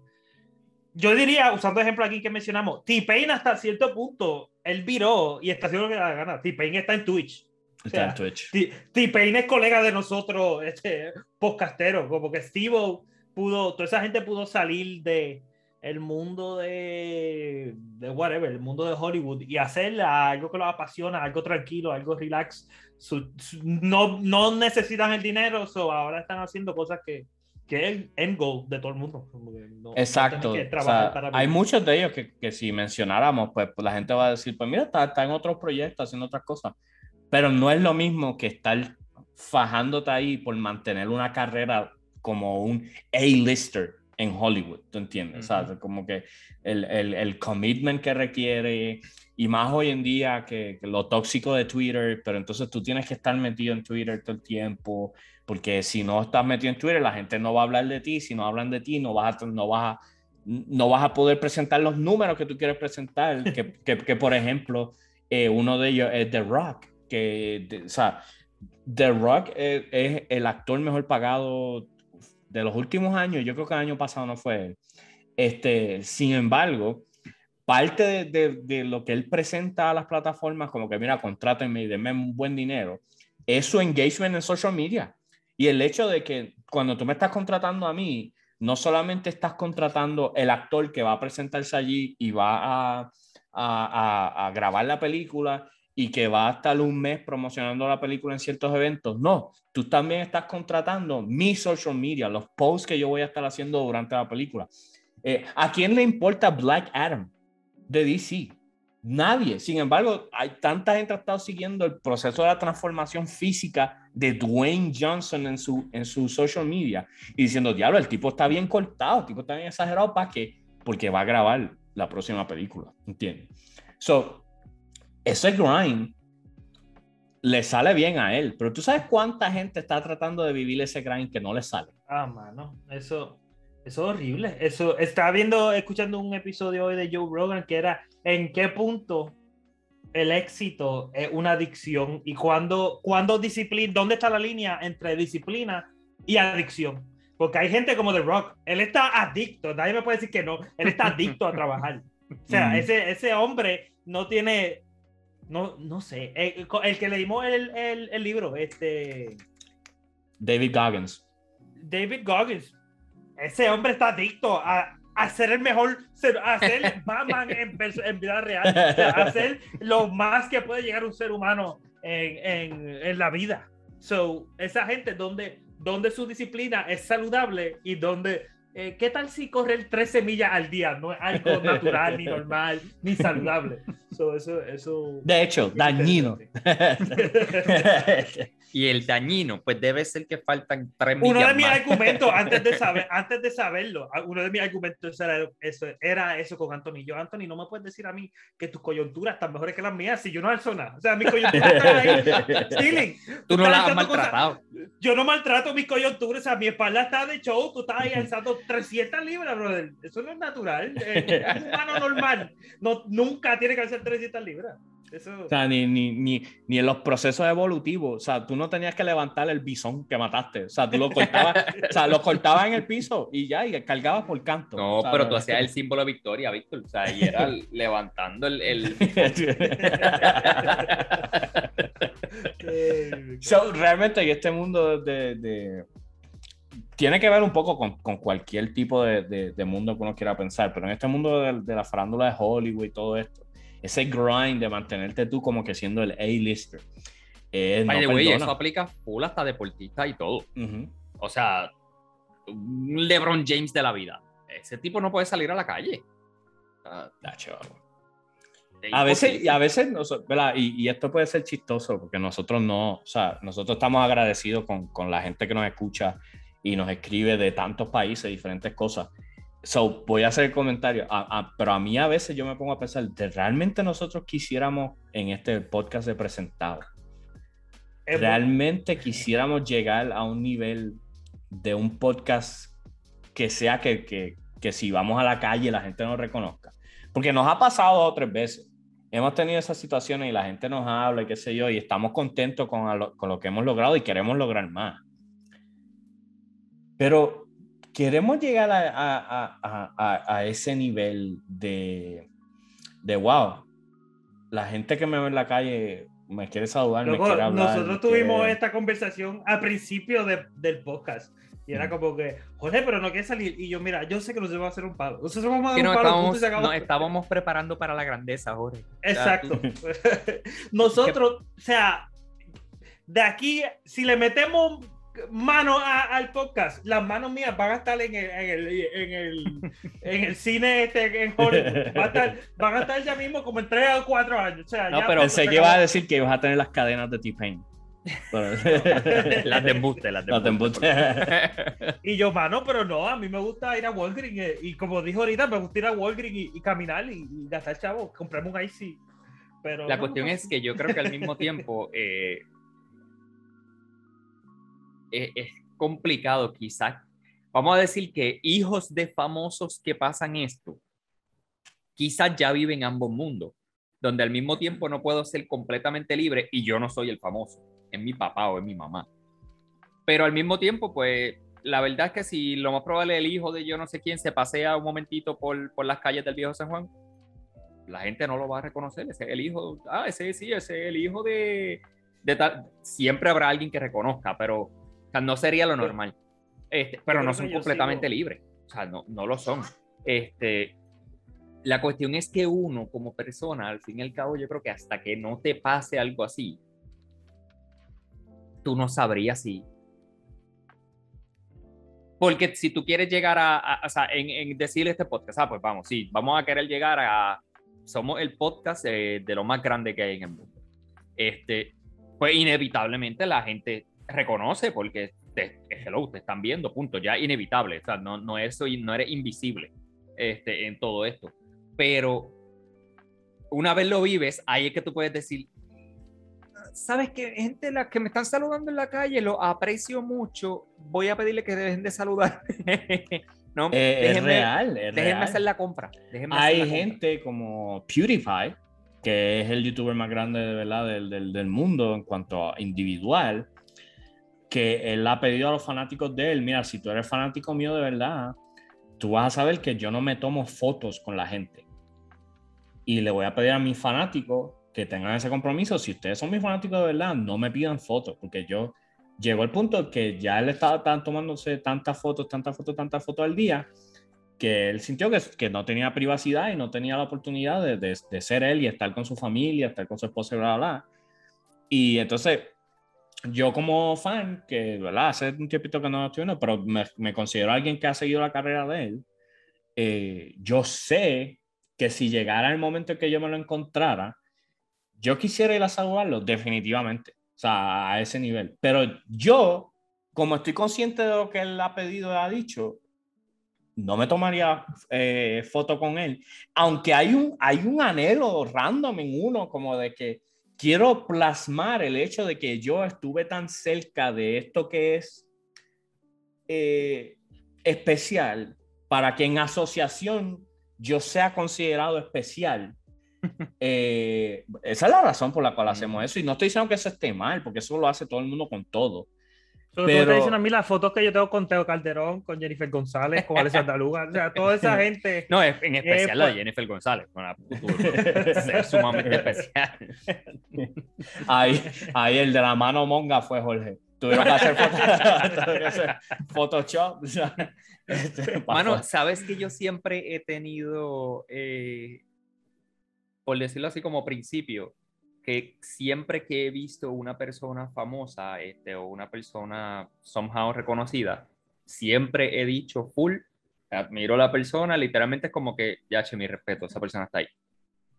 Yo diría, usando ejemplo aquí que mencionamos, T-Pain hasta cierto punto, él viró y está haciendo lo que da la gana. T-Pain está en Twitch. O Está en sea, Twitch. T-Pain es colega de nosotros, este, podcastero, como que Steve pudo, toda esa gente pudo salir de el mundo de, de whatever, el mundo de Hollywood y hacer algo que los apasiona, algo tranquilo, algo relax. Su- su- no, no necesitan el dinero, so ahora están haciendo cosas que, que es el end goal de todo el mundo. no- no Exacto. que O sea, para hay muchos de ellos que, que si mencionáramos, pues, pues la gente va a decir, pues mira, está, está en otros proyectos, haciendo otras cosas. Pero no es lo mismo que estar fajándote ahí por mantener una carrera como un A-lister en Hollywood, ¿tú entiendes? O sea, Ujú. como que el, el, el commitment que requiere y más hoy en día que, que lo tóxico de Twitter, pero entonces tú tienes que estar metido en Twitter todo el tiempo, porque si no estás metido en Twitter, la gente no va a hablar de ti, si no hablan de ti, no vas a, no vas a, no vas a poder presentar los números que tú quieres presentar, que, [laughs] que, que, por ejemplo, eh, uno de ellos es The Rock, que, de- o sea, The Rock es, es el actor mejor pagado de los últimos años, yo creo que el año pasado no fue él. Este, sin embargo, parte de, de- lo que él presenta a las plataformas, como que mira, contrátenme y denme un buen dinero, es su engagement en social media. Y el hecho de que cuando tú me estás contratando a mí, no solamente estás contratando el actor que va a presentarse allí y va a- a- a grabar la película y que va a estar un mes promocionando la película en ciertos eventos. No, tú también estás contratando mi social media, los posts que yo voy a estar haciendo durante la película. Eh, ¿A quién le importa Black Adam de DC? Nadie. Sin embargo, hay tanta gente que ha estado siguiendo el proceso de la transformación física de Dwayne Johnson en su, en su social media y diciendo, diablo, el tipo está bien cortado, el tipo está bien exagerado, ¿para qué? Porque va a grabar la próxima película, ¿entiendes? So, ese grind le sale bien a él, pero tú sabes cuánta gente está tratando de vivir ese grind que no le sale. Ah, mano, eso, eso es horrible. Eso, estaba viendo, escuchando un episodio hoy de Joe Rogan que era en qué punto el éxito es una adicción y cuando, cuando disciplina, dónde está la línea entre disciplina y adicción. Porque hay gente como The Rock, él está adicto, nadie me puede decir que no, él está adicto a trabajar. O sea, [laughs] Mm. ese, ese hombre no tiene, no, no sé, el, el que leímos el, el, el libro, este... David Goggins. David Goggins. Ese hombre está adicto a, a ser el mejor, a ser [laughs] Batman en, en vida real, o sea, a ser lo más que puede llegar un ser humano en, en, en la vida. So, esa gente donde, donde su disciplina es saludable y donde, eh, ¿qué tal si correr 13 millas al día? No es algo [laughs] natural, ni normal, ni saludable. So, eso, eso... De hecho, dañino. [laughs] Y el dañino, pues debe ser que faltan tres Uno millas de mis más. argumentos, antes de, saber, [laughs] antes de saberlo, uno de mis argumentos era eso, era eso con Anthony. Yo, Anthony, no me puedes decir a mí que tus coyunturas están mejores que las mías si yo no alzo nada. O sea, mis coyunturas están ahí. [laughs] Tú no estás la has alzando cosas- maltratado. Yo no maltrato mis coyunturas, o sea, mi espalda está de show, tú estás ahí alzando [laughs] 300 libras, brother. Eso no es natural. Eh, Un humano normal no, nunca tiene que alzar 300 libras. Eso... O sea, ni, ni, ni, ni en los procesos evolutivos. O sea, tú no tenías que levantar el bisón que mataste. O sea, tú lo cortabas, o sea, lo cortabas en el piso y ya, y cargabas por canto. No, O sea, pero tú hacías el símbolo de victoria, Víctor. O sea, y era [laughs] levantando el. el- [laughs] So, realmente, en este mundo de, de- Tiene que ver un poco con, con cualquier tipo de, de- de mundo que uno quiera pensar, pero en este mundo de, de la farándula de Hollywood y todo esto, ese grind de mantenerte tú como que siendo el A-lister. eh, By no the way, eso aplica full hasta deportista y todo. Ujú. O sea, un LeBron James de la vida. Ese tipo no puede salir a la calle. Ah, A veces, y a veces, ¿verdad? Y, y esto puede ser chistoso porque nosotros no, o sea, nosotros estamos agradecidos con, con la gente que nos escucha y nos escribe de tantos países, diferentes cosas. So, voy a hacer el comentario, pero a mí a veces yo me pongo a pensar, ¿de realmente nosotros quisiéramos en este podcast de presentado? ¿Realmente quisiéramos llegar a un nivel de un podcast que sea que, que, que si vamos a la calle la gente nos reconozca? Porque nos ha pasado dos o tres veces. Hemos tenido esas situaciones y la gente nos habla y qué sé yo, y estamos contentos con lo, con lo que hemos logrado y queremos lograr más. Pero queremos llegar a, a, a, a ese nivel de, de, wow, la gente que me ve en la calle me quiere saludar, me quiere hablar. Nosotros tuvimos esta conversación al principio de, del podcast. Y era como que, joder, pero no quiere salir. Y yo, mira, yo sé que nos vamos a hacer un palo. Nosotros vamos a dar un palo. Estábamos, estábamos preparando para la grandeza, Jorge. Exacto. [laughs] Nosotros, [laughs] o sea, de aquí, si le metemos mano al podcast, las manos mías van a estar en el, en el, en el, en el cine este, en Hollywood. Van a, estar, van a estar ya mismo como en 3 o 4 años. O sea, no, pero pensé que iba a decir que ibas a tener las cadenas de T-Pain. [laughs] las de embuste, las de embuste. y yo, mano, pero no, a mí me gusta ir a Walgreens eh, y como dijo ahorita, me gusta ir a Walgreens y, caminar y, gastar chavo, comprarme un IC. Pero la cuestión es que yo creo que al mismo tiempo eh, es, complicado quizás. Vamos a decir que hijos de famosos que pasan esto, quizás ya viven ambos mundos, donde al mismo tiempo no puedo ser completamente libre y yo no soy el famoso, es mi papá o es mi mamá. Pero al mismo tiempo, pues la verdad es que si lo más probable el hijo de yo no sé quién se pasea un momentito por, por las calles del viejo San Juan, la gente no lo va a reconocer. Ese es el hijo, ah, ese sí, ese es el hijo de, de tal. Siempre habrá alguien que reconozca, pero no sería lo normal. Este, pero no son completamente libres. O sea, no, no lo son. Este, la cuestión es que uno como persona, al fin y al cabo, yo creo que hasta que no te pase algo así, tú no sabrías si... Porque si tú quieres llegar a, o sea, en, en, decir este podcast, ah, pues vamos, sí, vamos a querer llegar a... Somos el podcast de, lo más grande que hay en el mundo. Este, pues inevitablemente la gente reconoce porque te, hello, te están viendo, punto, ya inevitable, o sea, no, no, eso, no eres invisible este, en todo esto. Pero una vez lo vives, ahí es que tú puedes decir, sabes que gente la que me están saludando en la calle lo aprecio mucho voy a pedirle que dejen de saludar [laughs] no eh, es real es déjenme hacer la compra hay gente como PewDiePie que es el youtuber más grande de verdad del, del, del, mundo en cuanto a individual que él ha pedido a los fanáticos de él, mira, si tú eres fanático mío de verdad, tú vas a saber que yo no me tomo fotos con la gente. Y le voy a pedir a mis fanáticos que tengan ese compromiso. Si ustedes son mis fanáticos de verdad, no me pidan fotos, porque yo llegó al punto que ya él estaba tan, tomándose tantas fotos, tantas fotos, tantas fotos al día, que él sintió que, que no tenía privacidad y no tenía la oportunidad de, de, de, ser él y estar con su familia, estar con su esposa y bla, bla, bla. Y entonces yo como fan, que ¿verdad? hace un tiempito que no estoy viendo, pero me, me, considero alguien que ha seguido la carrera de él, eh, yo sé que si llegara el momento en que yo me lo encontrara, yo quisiera ir a saludarlo definitivamente, o sea, a ese nivel. Pero yo, como estoy consciente de lo que él ha pedido y ha dicho, no me tomaría eh, foto con él, aunque hay un, hay un anhelo random en uno como de que quiero plasmar el hecho de que yo estuve tan cerca de esto que es eh, especial para que en asociación yo sea considerado especial. [laughs] Eh, esa es la razón por la cual hacemos eso y no estoy diciendo que eso esté mal, porque eso lo hace todo el mundo con todo. Pero, pero... tú estás diciendo a mí las fotos que yo tengo con Teo Calderón, con Jennifer González, con Alessandra Luga, o sea, toda esa [laughs] gente. No, en especial la de Jennifer González, es [laughs] sumamente especial. [laughs] Ahí, ahí el de la mano monga fue Jorge. Tuvieron que hacer Photoshop. Este, Mano, sabes que yo siempre he tenido, eh, por decirlo así como principio, que siempre que he visto una persona famosa este, o una persona somehow reconocida, siempre he dicho full, admiro a la persona, literalmente es como que, ya, che, mi respeto, esa persona está ahí.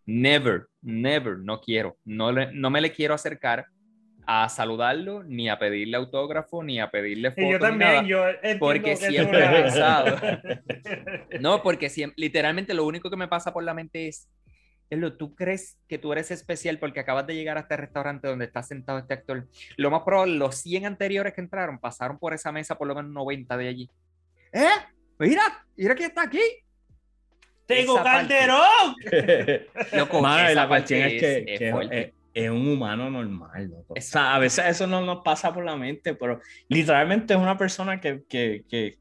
Never, never, no quiero, no, le, no me le quiero acercar a saludarlo, ni a pedirle autógrafo, ni a pedirle foto. Y yo también, yo entiendo porque que siempre he pensado. [laughs] No, porque siem- literalmente lo único que me pasa por la mente es, ¿tú crees que tú eres especial porque acabas de llegar a este restaurante donde está sentado este actor? Lo más probable, los 100 anteriores que entraron pasaron por esa mesa por lo menos 90 de allí. ¿Eh? Mira, mira quién está aquí. ¡Tengo Esa parte. Calderón! [laughs] Loco, esa la cuestión es que, es- que es- es, es un humano normal. loco. O sea, a veces eso no nos pasa por la mente, pero literalmente es una persona que, que, que,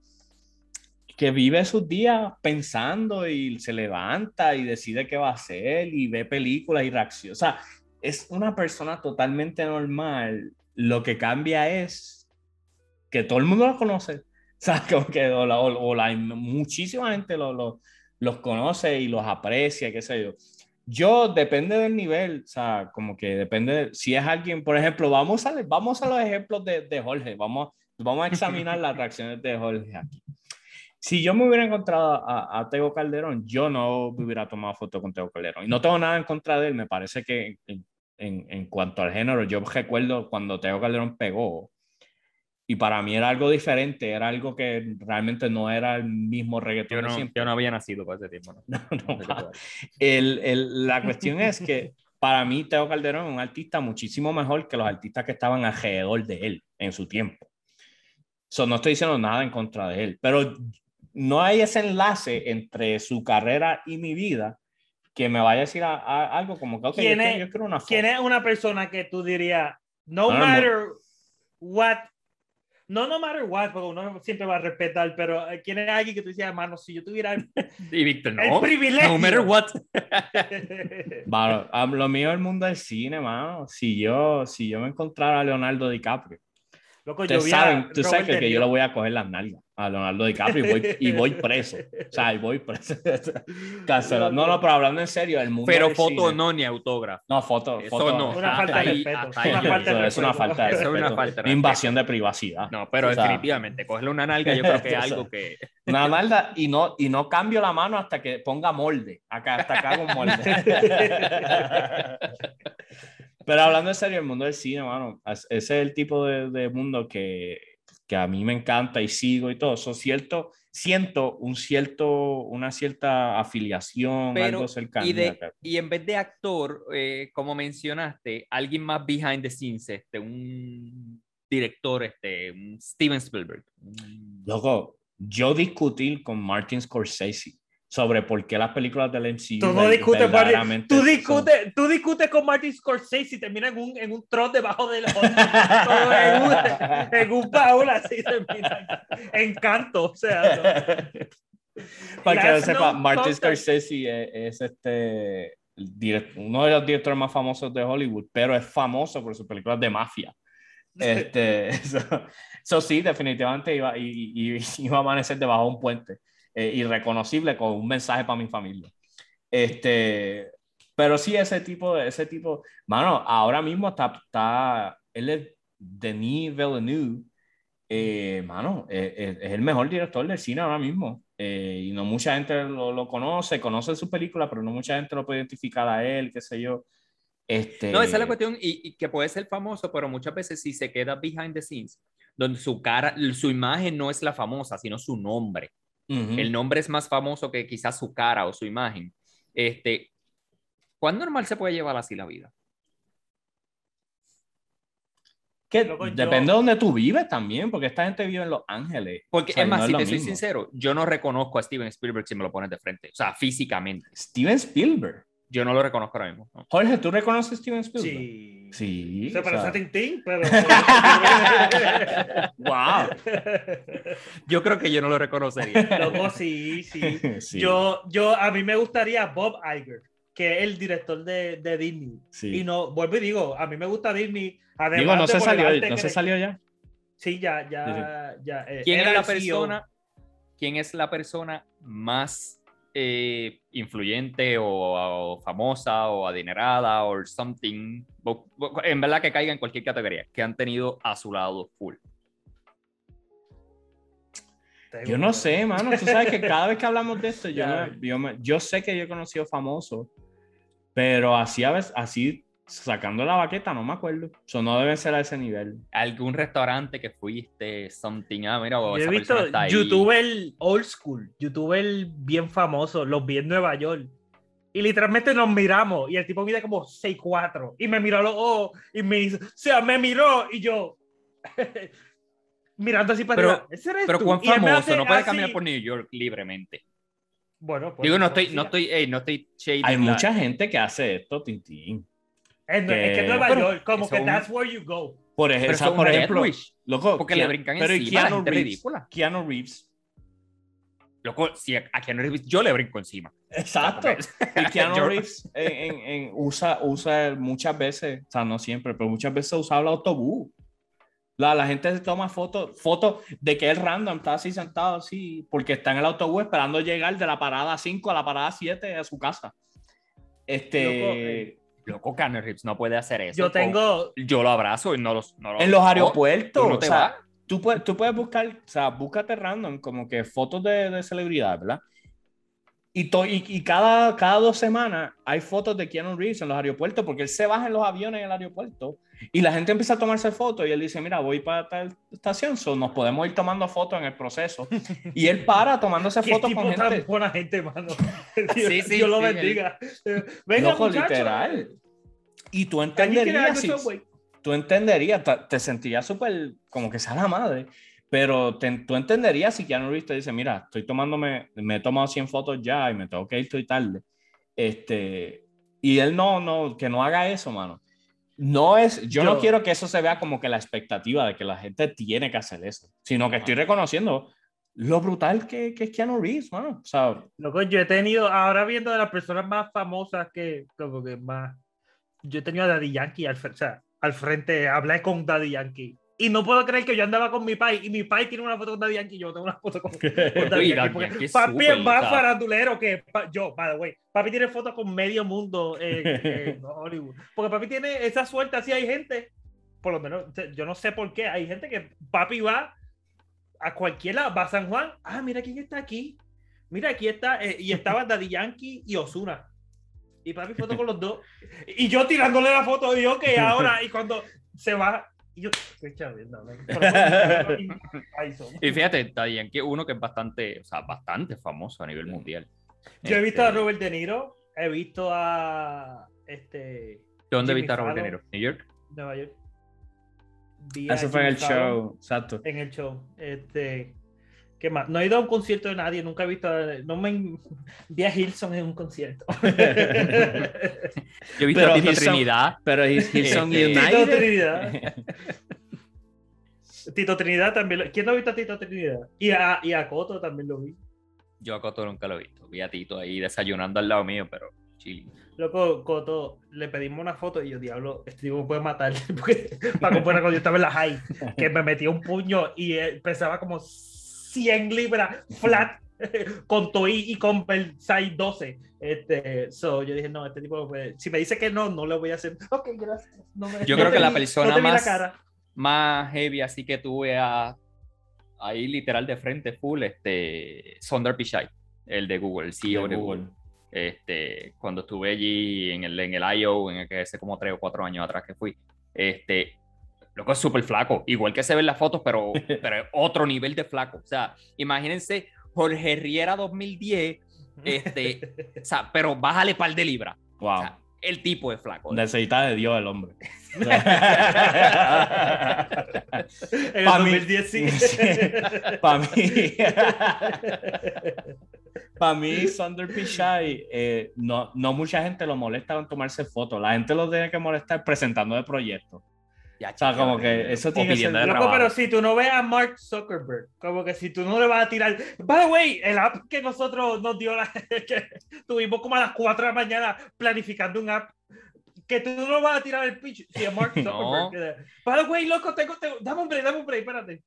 que vive sus días pensando y se levanta y decide qué va a hacer y ve películas y reacciona. O sea, es una persona totalmente normal. Lo que cambia es que todo el mundo lo conoce. [laughs] O sea, como que o la, o- la- muchísima gente lo- lo- los conoce y los aprecia, qué sé yo. Yo, depende del nivel, o sea, como que depende, de- si es alguien, por ejemplo, vamos a, vamos a los ejemplos de, de Jorge, vamos, vamos a examinar las [laughs] reacciones de Jorge aquí. Si yo me hubiera encontrado a, a Tego Calderón, yo no me hubiera tomado foto con Tego Calderón. Y no tengo nada en contra de él, me parece que en, en, en cuanto al género, yo recuerdo cuando Tego Calderón pegó, y para mí era algo diferente, era algo que realmente no era el mismo reggaetón Yo de no, siempre. yo no había nacido para ese tiempo. ¿no? [laughs] No, no. El- el- la cuestión es que para mí Teo Calderón es un artista muchísimo mejor que los artistas que estaban alrededor de él en su tiempo. So, no estoy diciendo nada en contra de él, pero no hay ese enlace entre su carrera y mi vida que me vaya a decir a- a- algo como que, ok, yo ¿Quién quiero, es- yo quiero una foto. ¿Quién es una persona que tú dirías, no No, no, matter what, no no matter what, porque uno siempre va a respetar, pero eh, ¿quién es alguien que tú dices, hermano, si yo tuviera el, [laughs] Y Víctor, el no. privilegio? No matter what. [laughs] Mano, a- lo mío es el mundo del cine, mano. Si yo, si yo me encontrara a Leonardo DiCaprio, Loco, yo saben, tú sabes que, que yo le voy a coger las nalgas a Leonardo DiCaprio y voy, y voy preso. O sea, y voy preso. [laughs] Cancelado. No, no, pero hablando en serio, el mundo Pero foto cine- no, ni autógrafo. No, foto. Eso foto no. Una falta de respeto. es una falta de Eso es una respeto. invasión de privacidad. No, pero O sea, definitivamente, cogerle una nalga yo creo que es algo que... [laughs] Una nalga y no, y no cambio la mano hasta que ponga molde. Acá, hasta acá con molde. [laughs] Pero hablando en serio, el mundo del cine, mano, es- ese es el tipo de, de mundo que, que a mí me encanta y sigo y todo. So, cierto, siento un cierto, una cierta afiliación, Pero, algo cercano. y, de, y en vez de actor, eh, como mencionaste, alguien más behind the scenes, este, un director, este, un Steven Spielberg. Loco, yo discutir con Martin Scorsese sobre por qué las películas del MCU Tú no discutes, Tú son- discutes, tú discutes con Martin Scorsese y termina en un, en un tron debajo del en un, en un baúl así termina. Encanto, o sea. no. Para que Last sepa, Martin. Scorsese es, es este, uno de los directores más famosos de Hollywood, pero es famoso por sus películas de mafia. Este, [laughs] eso, eso sí, definitivamente iba, y- iba a amanecer debajo de un puente, eh, irreconocible con un mensaje para mi familia. Este, pero sí, ese tipo, de- ese tipo, mano, ahora mismo está, está él es Denis Villeneuve, eh, mano, eh, eh, es el mejor director del cine ahora mismo. Eh, y no mucha gente lo, lo conoce, conoce su película, pero no mucha gente lo puede identificar a él, qué sé yo. Este, No, esa es la cuestión, y, y que puede ser famoso, pero muchas veces si se queda behind the scenes, donde su cara, su imagen no es la famosa, sino su nombre. El nombre es más famoso que quizás su cara o su imagen. Este, ¿Cuán normal se puede llevar así la vida? Que Loco, yo- depende de donde tú vives también, porque esta gente vive en Los Ángeles. Porque O sea, es más, no es si lo te soy sincero, yo no reconozco a Steven Spielberg si me lo pones de frente, o sea, físicamente. Steven Spielberg. Yo no lo reconozco ahora mismo. ¿no? Jorge, ¿tú reconoces a Steven Spielberg? Sí. Sí. Se o parece sea, a Tintín, pero. [laughs] Wow. Yo creo que yo no lo reconocería. [laughs] Loco, sí, sí. [laughs] Sí, Yo, yo, a mí me gustaría Bob Iger, que es el director de, de Disney. sí. Y no, vuelvo y digo, a mí me gusta Disney. Además Digo, no se salió, no se ya. Sí, ya, ya, ya. eh, ¿Quién es era la CEO. persona, quién es la persona más eh, influyente o, o famosa o adinerada o something, en verdad que caiga en cualquier categoría, que han tenido a su lado full? Yo no sé, mano. Tú sabes que cada vez que hablamos de esto, yo, [laughs] me- yo, me- yo sé que yo he conocido famosos, pero así, a veces, así sacando la baqueta, no me acuerdo. Eso no debe ser a ese nivel. Algún restaurante que fuiste, something, ah, mira, Yo he visto está ahí. youtuber old school, youtuber bien famoso, los vi en Nueva York. Y literalmente nos miramos y el tipo mide como 6'4 y me miró a los ojos y me hizo, o sea, me miró y yo [laughs] mirando así para Pero- arriba. ¿Ese eres Pero tú? cuán famoso, hace no puede así. caminar por New York libremente. Bueno, pues, Digo, no estoy, no estoy, ey, no estoy shading Hay la- mucha gente que hace esto, Tintín. Es, es que Nueva Pero York, como que un- that's where you go. Por, Pero ejemplo, eso es por ejemplo, loco, porque le Keanu- brincan pero encima, la Keanu gente Reeves, ridícula. Keanu Reeves. Loco, si a a Keanu Reeves yo le brinco encima. Exacto. Y [laughs] Keanu Reeves en- en- en- usa, usa muchas veces, o sea, no siempre, pero muchas veces usa el autobús. La, la gente se toma fotos fotos de que él random está así sentado así, porque está en el autobús esperando llegar de la parada 5 a la parada 7 a su casa. Este, Loco, eh, Loco, Keanu Reeves no puede hacer eso. Yo tengo, Yo lo abrazo y no, los, no lo- en los no, aeropuertos, tú no o sea, vas. tú puedes, tú puedes buscar, o sea, búscate random, como que fotos de, de celebridad, ¿verdad? Y, to- y, y cada, cada dos semanas hay fotos de Keanu Reeves en los aeropuertos porque él se baja en los aviones en el aeropuerto y la gente empieza a tomarse fotos y él dice, mira, voy para tal estación, so nos podemos ir tomando fotos en el proceso. Y él para tomándose [laughs] fotos con gente. buena gente, mano. [laughs] Dios, Sí, sí, Dios lo sí, bendiga. [laughs] Venga, Loco, muchacho. literal. Y tú ¿Alguien quiere entenderías, si- tú entenderías, te, te sentirías súper como que sea la madre, pero te- tú entenderías si Keanu Reeves te dice, mira, estoy tomándome, me he tomado 100 fotos ya y me tengo que ir, estoy tarde. Este, y él no, no, que no haga eso, mano. No es, yo, no Yo- quiero que eso se vea como que la expectativa de que la gente tiene que hacer eso, sino que estoy reconociendo lo brutal que, que es Keanu Reeves, mano. O sea, Loco, yo he tenido, ahora viendo de las personas más famosas que, como que más, yo he tenido a Daddy Yankee al, o sea, al frente, hablé con Daddy Yankee. Y no puedo creer que yo andaba con mi pai y mi pai tiene una foto con Daddy Yankee y yo tengo una foto con, [laughs] con Daddy Yankee. Porque papi es más farandulero que pa- yo, by the way. Papi tiene fotos con medio mundo en, [laughs] en Hollywood. Porque papi tiene esa suerte, así hay gente, por lo menos, yo no sé por qué, hay gente que papi va a cualquier lado, va a San Juan, ah, mira quién está aquí. Mira, aquí está, eh, y estaba [laughs] Daddy Yankee y Osuna. Y papi foto con los dos. Y yo tirándole la foto, y yo, que ahora, y cuando se va, y yo, estoy chaviendo, ¿no? Son. Y fíjate, Daddy Yankee es uno que es bastante, o sea, bastante famoso a nivel mundial. Yo he visto a Este, Robert De Niro, he visto a este ¿Dónde Jimmy viste a Robert De. Niro? ¿New York? Nueva York. Vi eso fue en el Fallon show, exacto. En el show. Este, ¿qué más? No he ido a un concierto de nadie, nunca he visto. a- No me [laughs] vi a Hilson en un concierto. [laughs] Yo he visto Pero a Tito Hilson- Trinidad. Pero Hilson Este- Tito United. Trinidad. [laughs] Tito Trinidad también. lo- ¿Quién no ha visto a Tito Trinidad? Y a, y a Coto también lo vi. Yo a Coto nunca lo he visto. Vi a Tito ahí desayunando al lado mío, pero chile. Loco, Coto, le pedimos una foto y yo, diablo, este tipo me puede matar. Porque, cuando yo estaba en la high, que me metía un puño y pesaba como 100 libras flat [laughs] con toy y con size 12. Este, so, yo dije, no, este tipo puede- Si me dice que no, no le voy a hacer. Ok, gracias. No me- Yo no creo que la vi- persona no la más-. Más heavy, así que tuve a, ahí literal de frente, full, este, Sundar Pichai, el de Google, el CEO de Google. Este, cuando estuve allí en el, en el I.O., en el que hace como tres o cuatro años atrás que fui, este, loco es súper flaco, igual que se ven las fotos, pero, [laughs] pero es otro nivel de flaco. O sea, imagínense Jorge Riera 2010, este, [laughs] o sea, pero bájale par de libras. O Wow. sea, el tipo es flaco. Necesita de Dios el hombre. [laughs] En el Pa' mí- 2010 sí. Para mí, para mí, Sunder Pichai, eh, no, no mucha gente lo molesta con tomarse fotos. La gente lo tiene que molestar presentando de proyectos. Ya, O sea, chico, como que eso tiene que pidiendo ser- de Loco, pero si tú no ves a Mark Zuckerberg, como que si tú no le vas a tirar. By the way, el app que nosotros nos dio, la, [laughs] que tuvimos como a las 4 de la mañana planificando un app, que tú no vas a tirar el pitch. Si a Mark [laughs] Zuckerberg. No. que- By the way, loco, tengo, tengo- dame un break, dame un break, espérate.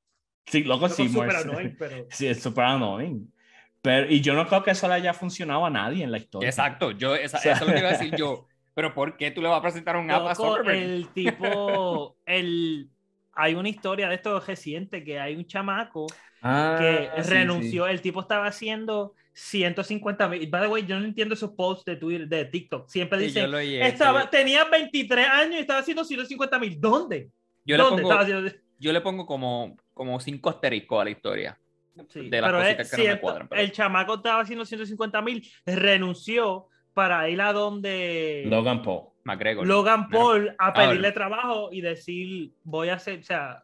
Sí, loco, Loco, sí, súper Morse. annoying, pero. Sí, es súper annoying. Pero, y yo no creo que eso le haya funcionado a nadie en la historia. Exacto, yo, esa- O sea- eso es lo que iba a decir [laughs] yo. Pero ¿por qué tú le vas a presentar un app a Zuckerberg? el [laughs] tipo, el. hay una historia de esto reciente que hay un chamaco Ah, que sí, renunció. sí. El tipo estaba haciendo 150 mil. By the way, yo no entiendo esos posts de Twitter, de TikTok. Siempre Sí, dicen, eso, estaba, tenía 23 años y estaba haciendo 150 mil. ¿Dónde? Yo le, ¿Dónde? pongo, Estaba haciendo- yo le pongo como, como cinco asteriscos a la historia. Sí, de las pero cositas es que no me cuadran, pero- El chamaco estaba haciendo 150 mil, renunció para ir a donde Logan Paul. McGregor. Logan Paul a Ah, pedirle trabajo y decir, voy a hacer, o sea,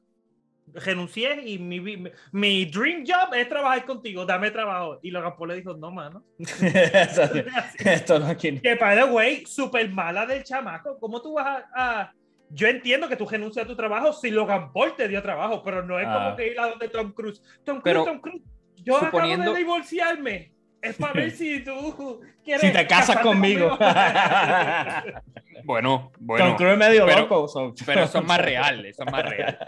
renuncié y mi, mi, mi dream job es trabajar contigo, dame trabajo. Y Logan Paul le dijo, no, mano. [laughs] [laughs] Esto no aquí. Que, by the way, súper mala del chamaco. ¿Cómo tú vas a, a- Yo entiendo que tú renuncias a tu trabajo si Logan Paul te dio trabajo, pero no es Ah. como que ir a donde Tom Cruise. Tom Cruise, Pero, Tom Cruise. Yo acabo suponiendo- de divorciarme. Es para ver si tú quieres. Si te casas casarte conmigo. [laughs] Bueno, Tom bueno. Cruise es medio pero- loco. so- Pero eso es más real, eso es más real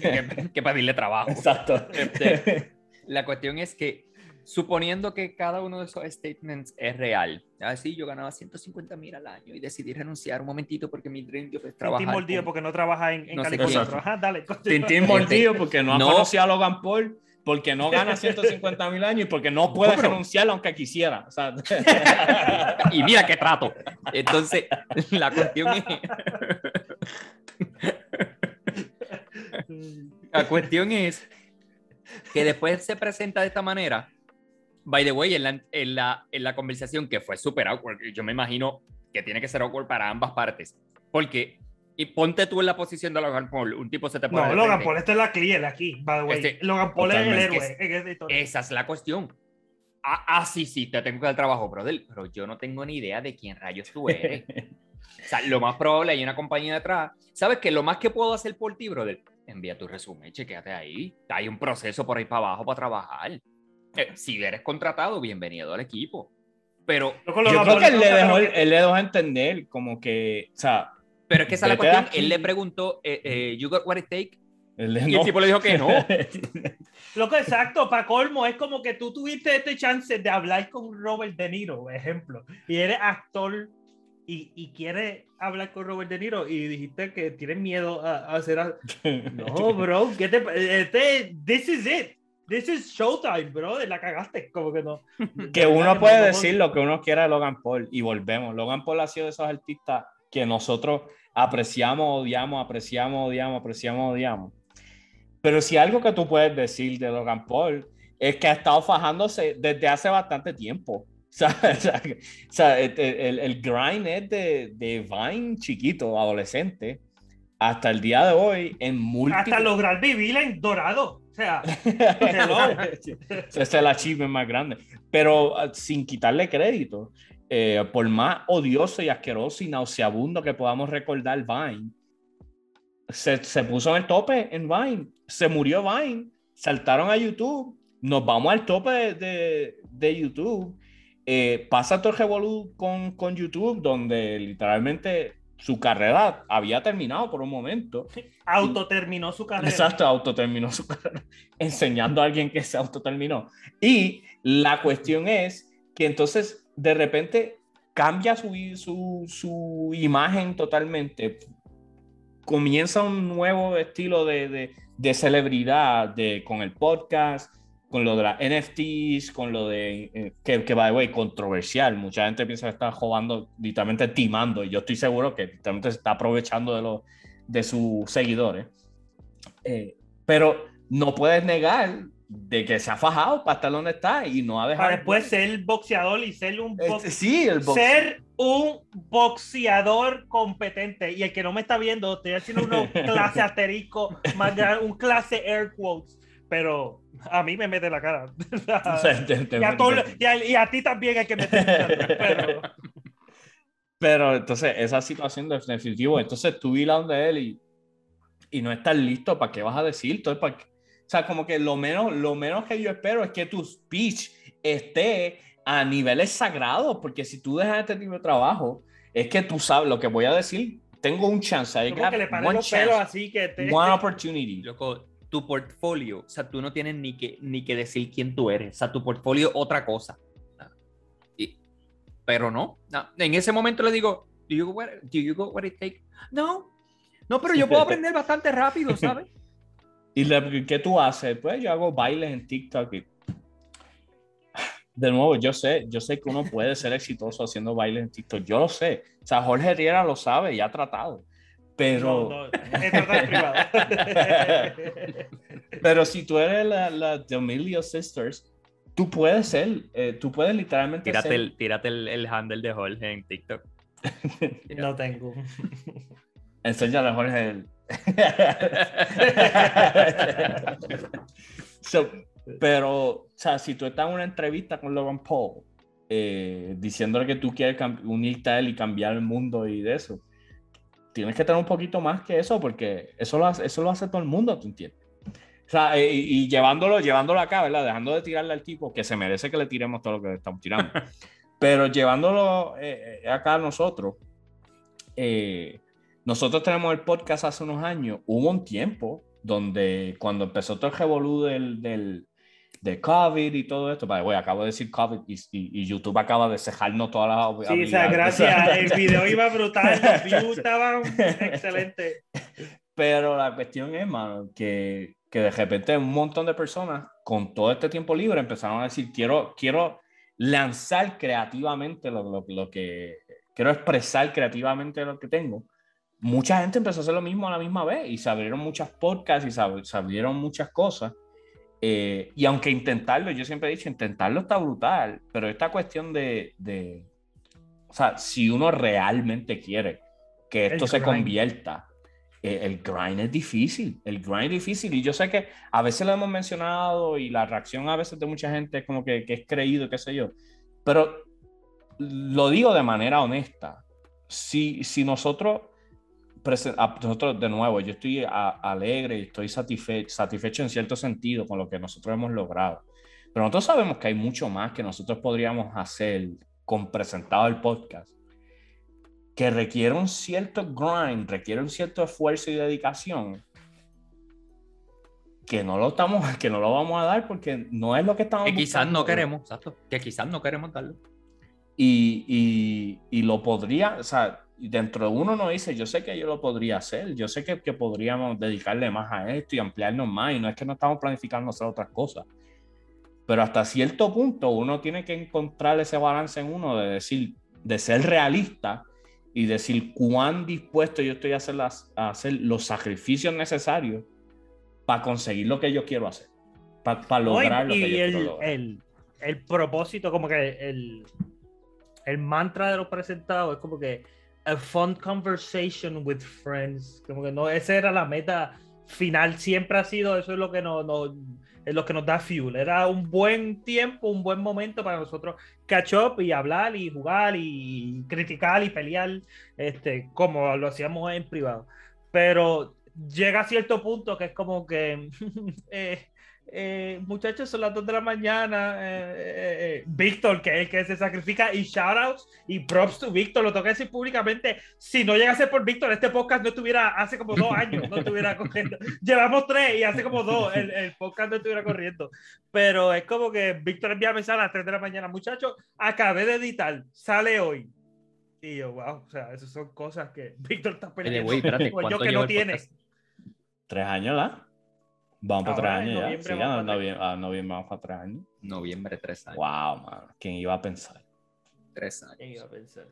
que, que pedirle trabajo. Exacto. Este, La cuestión es que, suponiendo que cada uno de esos statements es real, así yo ganaba 150 mil al año y decidí renunciar un momentito porque mi dream job es trabajar. Tintín mordido con- porque no trabaja en, en No California. ajá, dale. Tintín mordido porque no ha No. conocido a Logan Paul, porque no gana [laughs] 150 mil años y porque no puede renunciar aunque quisiera. O sea, [laughs] Y mira qué trato. Entonces, la cuestión es. La cuestión es que después se presenta de esta manera. By the way, en la, en la, en la conversación que fue súper awkward, yo me imagino que tiene que ser awkward para ambas partes. Porque, y ponte tú en la posición de Logan Paul, un tipo se te pone. No, Logan. Paul, esta es la clear aquí, by the way. Este, Logan Paul es el héroe en esta. Esa es la cuestión. Ah, ah, sí, sí, te tengo que dar trabajo, brother, pero yo no tengo ni idea de quién rayos tú eres. [laughs] O sea, lo más probable hay una compañía detrás. ¿Sabes qué? Lo más que puedo hacer por ti, brother, envía tu resumen, chequéate ahí. Hay un proceso por ahí para abajo para trabajar. Eh, si eres contratado, bienvenido al equipo. Pero, yo creo que él le, dejó, él le dejó entender como que, o sea, pero es que esa es la de cuestión. aquí. Él le preguntó, eh, eh, ¿You got what it take? él le- Y no. el tipo le dijo que no. [laughs] Loco, exacto, para colmo, es como que tú tuviste este chance de hablar con Robert De Niro, por ejemplo, y eres actor y, y quieres hablar con Robert De Niro y dijiste que tienes miedo a, a hacer algo. [laughs] No, bro, ¿qué te, este, this is it. This is showtime, bro. La cagaste, como que no. que De uno puede decir lo que uno quiera de Logan Paul y volvemos. Logan Paul ha sido de esos artistas que nosotros apreciamos, odiamos, apreciamos, odiamos, apreciamos, odiamos. Pero si algo que tú puedes decir de Logan Paul es que ha estado fajándose desde hace bastante tiempo. [laughs] O sea, o sea, el, el- grind es de, de Vine chiquito, adolescente, hasta el día de hoy en múltiples... Hasta lograr vivir en dorado. O sea, [laughs] Ese es el achievement más grande. Pero uh, sin quitarle crédito, eh, por más odioso y asqueroso y nauseabundo que podamos recordar Vine, se, se puso en el tope en Vine. Se murió Vine. Saltaron a YouTube. Nos vamos al tope de, de- de YouTube. Eh, pasa todo el revolú con, con YouTube, donde literalmente su carrera había terminado por un momento. autoterminó su carrera. Exacto, autoterminó su carrera enseñando a alguien que se autoterminó. Y la cuestión es que entonces de repente cambia su, su, su imagen totalmente. Comienza un nuevo estilo de, de, de celebridad de, con el podcast, con lo de las NFTs, con lo de eh, que, que by the way, controversial. Mucha gente piensa que está jugando, literalmente timando, y yo estoy seguro que literalmente se está aprovechando de, los de sus seguidores. Eh, pero no puedes negar de que se ha fajado para estar donde está y no ha dejado. Para después ser boxeador y ser un box- Este, sí, el box- ser un boxeador competente. Y el que no me está viendo, estoy haciendo una [laughs] clase asterisco, más grande, un clase air quotes. Pero a mí me mete la cara. [laughs] [laughs] o sea, te- te- y, a todo- y a- y a ti también hay que meter pero Pero entonces, esa situación de definitivo, entonces tú ir a donde él y, y no estás listo, ¿para qué vas a decir? Entonces, ¿para qué? O sea, como que lo menos, lo menos que yo espero es que tu speech esté a niveles sagrados, porque si tú dejas este tipo de trabajo, es que tú sabes lo que voy a decir. Tengo un chance, I got que le one los chance, pelos así que te... one opportunity. Loco, tu portfolio, o sea, tú no tienes ni que, ni que decir quién tú eres, o sea, tu portfolio otra cosa. Y- pero no, no, en ese momento le digo, do you, go what, do you go what it take? No, no, pero yo puedo aprender bastante rápido, ¿sabes? ¿Y le- qué tú haces? Pues yo hago bailes en TikTok. y- De nuevo, yo sé, yo sé que uno puede ser exitoso haciendo bailes en TikTok. Yo lo sé. O sea, Jorge Riera lo sabe y ha tratado. Pero, No, no, [laughs] pero si tú eres la, la The Emilio Sisters, tú puedes ser, eh, tú puedes literalmente Tírate, ser. el, tírate el, el handle de Jorge en TikTok. no tengo. Enséñale a Jorge el- [laughs] So, pero, o sea, si tú estás en una entrevista con Logan Paul, eh, diciéndole que tú quieres unirte a él y cambiar el mundo y de eso, tienes que tener un poquito más que eso, porque eso lo hace, eso lo hace todo el mundo, ¿tú entiendes? O sea, eh, y, y llevándolo, llevándolo acá, ¿verdad? Dejando de tirarle al tipo, que se merece que le tiremos todo lo que le estamos tirando. [laughs] Pero llevándolo eh, eh, acá a nosotros, eh, nosotros tenemos el podcast hace unos años, hubo un tiempo donde cuando empezó todo el revolú del, del, de COVID y todo esto, the way, acabo de decir COVID y, y- y YouTube acaba de cejarnos todas las Sí, o sea, gracias. El [laughs] video iba brutal, los views [laughs] estaban excelentes. Pero la cuestión es, mano, que, que de repente un montón de personas con todo este tiempo libre empezaron a decir, quiero, quiero lanzar creativamente lo, lo, lo que, quiero expresar creativamente lo que tengo. Mucha gente empezó a hacer lo mismo a la misma vez y se abrieron muchas podcasts y se, ab- se abrieron muchas cosas. Eh, y aunque intentarlo, yo siempre he dicho, intentarlo está brutal, pero esta cuestión de, de o sea, si uno realmente quiere que esto El se grind. convierta, eh, el grind es difícil, el grind es difícil y yo sé que a veces lo hemos mencionado y la reacción a veces de mucha gente es como que, que es creído, qué sé yo, pero lo digo de manera honesta, si, si nosotros, nosotros de nuevo, yo estoy a- alegre y estoy satisfe- satisfecho en cierto sentido con lo que nosotros hemos logrado, pero nosotros sabemos que hay mucho más que nosotros podríamos hacer con presentado el podcast que requiere un cierto grind, requiere un cierto esfuerzo y dedicación que no lo estamos, [laughs] que no lo vamos a dar porque no es lo que estamos Que quizás buscando. no queremos, exacto. Que quizás no queremos darlo. Y, y, y lo podría, o sea, dentro de uno nos dice, yo sé que yo lo podría hacer, yo sé que, que podríamos dedicarle más a esto y ampliarnos más, y no es que no estamos planificando hacer otras cosas. Pero hasta cierto punto uno tiene que encontrar ese balance en uno de decir, de ser realista y decir cuán dispuesto yo estoy a hacer, las, a hacer los sacrificios necesarios para conseguir lo que yo quiero hacer, para No, y- lograr lo y que yo el, quiero lograr. el, el propósito, como que el, el mantra de los presentados es como que a fun conversation with friends. Como que no, esa era la meta final, siempre ha sido, eso es lo que nos, nos- es lo que nos da fuel. Era un buen tiempo, un buen momento para nosotros catch up y hablar y jugar y criticar y pelear, este, como lo hacíamos en privado. Pero llega a cierto punto que es como que [laughs] eh, eh, muchachos, son las 2 de la mañana. eh, eh, eh, Víctor, que es el que se sacrifica, y shoutouts y props to Víctor. Lo tengo que decir públicamente. Si no llegase por Víctor, este podcast no estuviera hace como dos años, no estuviera [laughs] corriendo. Llevamos tres y hace como dos el, el podcast no estuviera corriendo. Pero es como que Víctor envía mensaje a las 3 de la mañana. Muchachos, acabé de editar, sale hoy. Y yo, wow, o sea, esas son cosas que Víctor está Oye, perdiendo. güey, espérate, yo ¿cuánto que no tiene. Tres años, ¿verdad? Vamos para tres Ahora, en años ya. noviembre Sí, vamos a para tres. noviembre, a noviembre vamos para tres años. Noviembre, tres años. Wow, man. ¿Quién iba a pensar? Tres años. ¿Quién iba a pensar?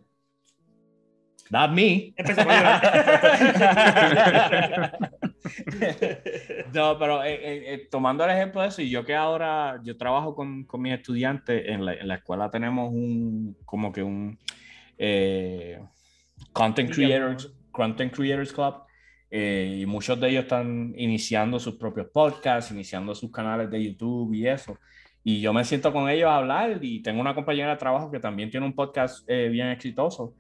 Not me. [laughs] No, pero eh, eh, eh, tomando el ejemplo de eso, y yo que ahora yo trabajo con, con mis estudiantes, en la, en la escuela tenemos un, como que un eh, Content Creators, Content Creators Club, eh, y muchos de ellos están iniciando sus propios podcasts, iniciando sus canales de YouTube y eso. Y yo me siento con ellos a hablar y tengo una compañera de trabajo que también tiene un podcast eh, bien exitoso.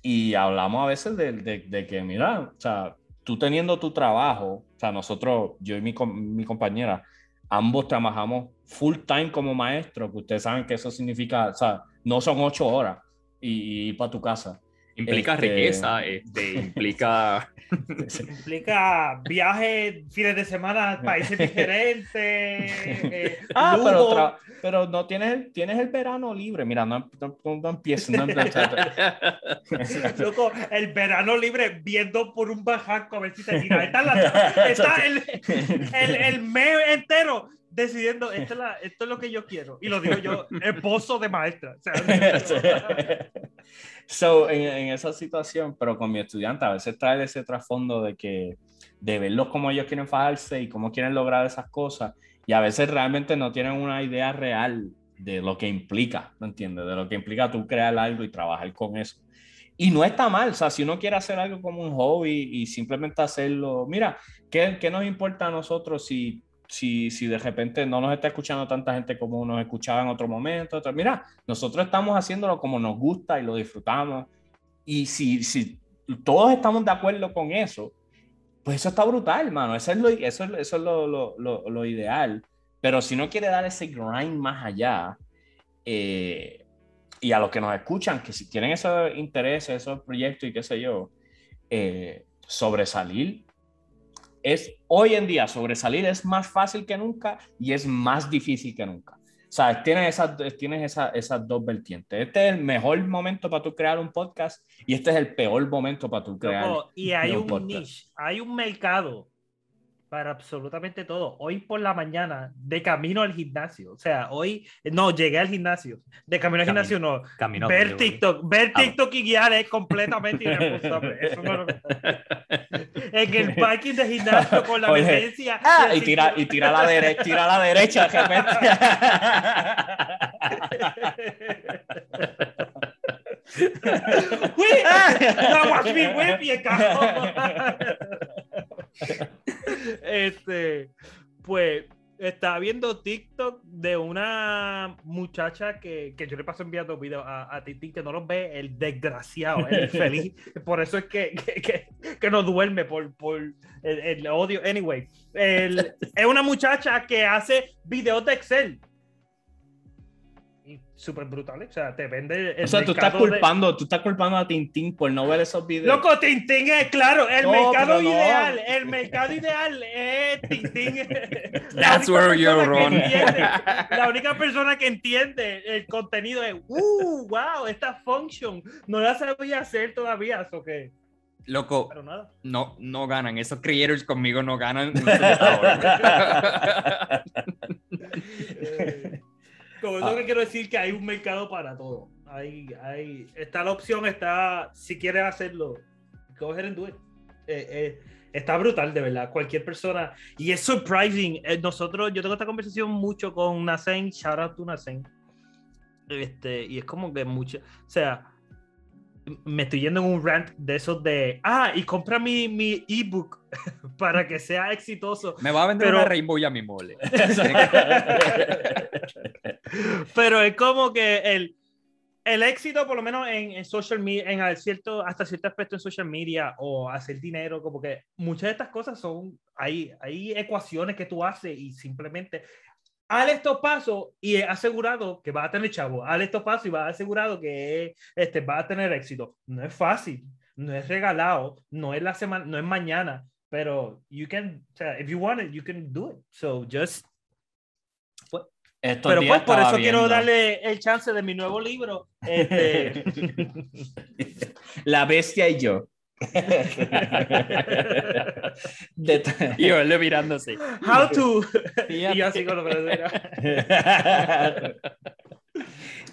Y hablamos a veces de, que, mira, o sea, tú teniendo tu trabajo, o sea, nosotros, yo y mi, mi compañera, ambos trabajamos full time como maestro, que ustedes saben que eso significa, o sea, no son ocho horas y, y ir para tu casa. Implica Este- riqueza, este, [laughs] implica... Implica viajes, fines de semana a países [laughs] diferentes. eh, Ah, pero, tra- pero no tienes el, tienes el verano libre. Mira, no, no, no empieces. No. [laughs] Loco, el verano libre viendo por un bajaco a ver si te tira. Está, la- está el, el, el mes entero decidiendo [laughs] esto es, la- esto es lo que yo quiero. Y lo digo yo, [laughs] esposo de maestra. O sea, [laughs] so, en, en esa situación, pero con mi estudiante, a veces trae ese trasfondo de que de verlos como ellos quieren fajarse y cómo quieren lograr esas cosas, y a veces realmente no tienen una idea real de lo que implica, ¿me entiendes? De lo que implica tú crear algo y trabajar con eso. Y no está mal, o sea, si uno quiere hacer algo como un hobby y simplemente hacerlo, mira, ¿qué, qué nos importa a nosotros si, si, si de repente no nos está escuchando tanta gente como nos escuchaba en otro momento? Otro- Mira, nosotros estamos haciéndolo como nos gusta y lo disfrutamos. Y si, si todos estamos de acuerdo con eso, pues eso está brutal, hermano. Eso es lo, eso es, eso es lo, lo, lo, ideal. Pero si no quiere dar ese grind más allá, eh, y a los que nos escuchan, que si tienen esos intereses, esos proyectos y qué sé yo, eh, sobresalir es hoy en día sobresalir es más fácil que nunca y es más difícil que nunca. ¿Sabes? Tienes esas, tienes esa- esas dos vertientes. Este es el mejor momento para tú crear un podcast y este es el peor momento para tú crear. loco, y hay un un niche, hay un mercado para absolutamente todo. Hoy por la mañana, de camino al gimnasio. O sea, hoy, no, llegué al gimnasio. De camino al Camino. gimnasio, no. Camino ver. TikTok, ver Ah, TikTok y guiar es completamente irresponsable. [laughs] Eso no lo- En el [laughs] parking de gimnasio con la Oye. Ah, y tira, y tira a la derecha, tira a la derecha de repente. ¡Whip! ¡No, watch me whip! Y el cajón. [laughs] Este, pues, estaba viendo TikTok de una muchacha que, que yo le paso enviando videos a, a que no los ve, el desgraciado, el infeliz. [laughs] Por eso es que, que, que, que no duerme por, por el, el odio. Anyway, el- es una muchacha que hace videos de Excel. Súper brutales. O sea, te vende. El O sea, tú estás mercado de- culpando, tú estás culpando a Tintín por no ver esos videos. Loco, Tintín es claro, el No, mercado no. ideal, el mercado ideal es Tintín. [laughs] That's where you're persona que wrong. entiende- La única persona que entiende el contenido es, uh, wow, esta function no la sabía hacer todavía, eso que, Loco, pero nada. no, no ganan. Esos creators conmigo no ganan. [laughs] [laughs] Con eso que quiero decir que hay un mercado para todo. Hay, hay, está la opción, está, si quieres hacerlo, go ahead and do it. Eh, eh, está brutal, de verdad. Cualquier persona. Y es surprising. Eh, nosotros, yo tengo esta conversación mucho con Nasen, shout out to Nasen. Este, y es como que mucho, o sea, me estoy yendo en un rant de esos de, ah, y compra mi, mi ebook [laughs] para que sea exitoso. Me va a vender Pero- una Rainbow ya mi mole. [laughs] Pero es como que el, el éxito, por lo menos en, en social media, en cierto, hasta cierto aspecto en social media o hacer dinero, como que muchas de estas cosas son, hay, hay ecuaciones que tú haces y simplemente haz estos pasos y es asegurado que vas a tener chavo, haz estos pasos y vas asegurado que este, vas a tener éxito. No es fácil, no es regalado, no es la semana, no es mañana, pero you can, o sea, if you want it, you can do it. So just Estos pero pues por eso quiero viendo darle el chance de mi nuevo libro. Este, [laughs] La bestia y yo. [laughs] Y yo le mirándose. how to. Y yo así con lo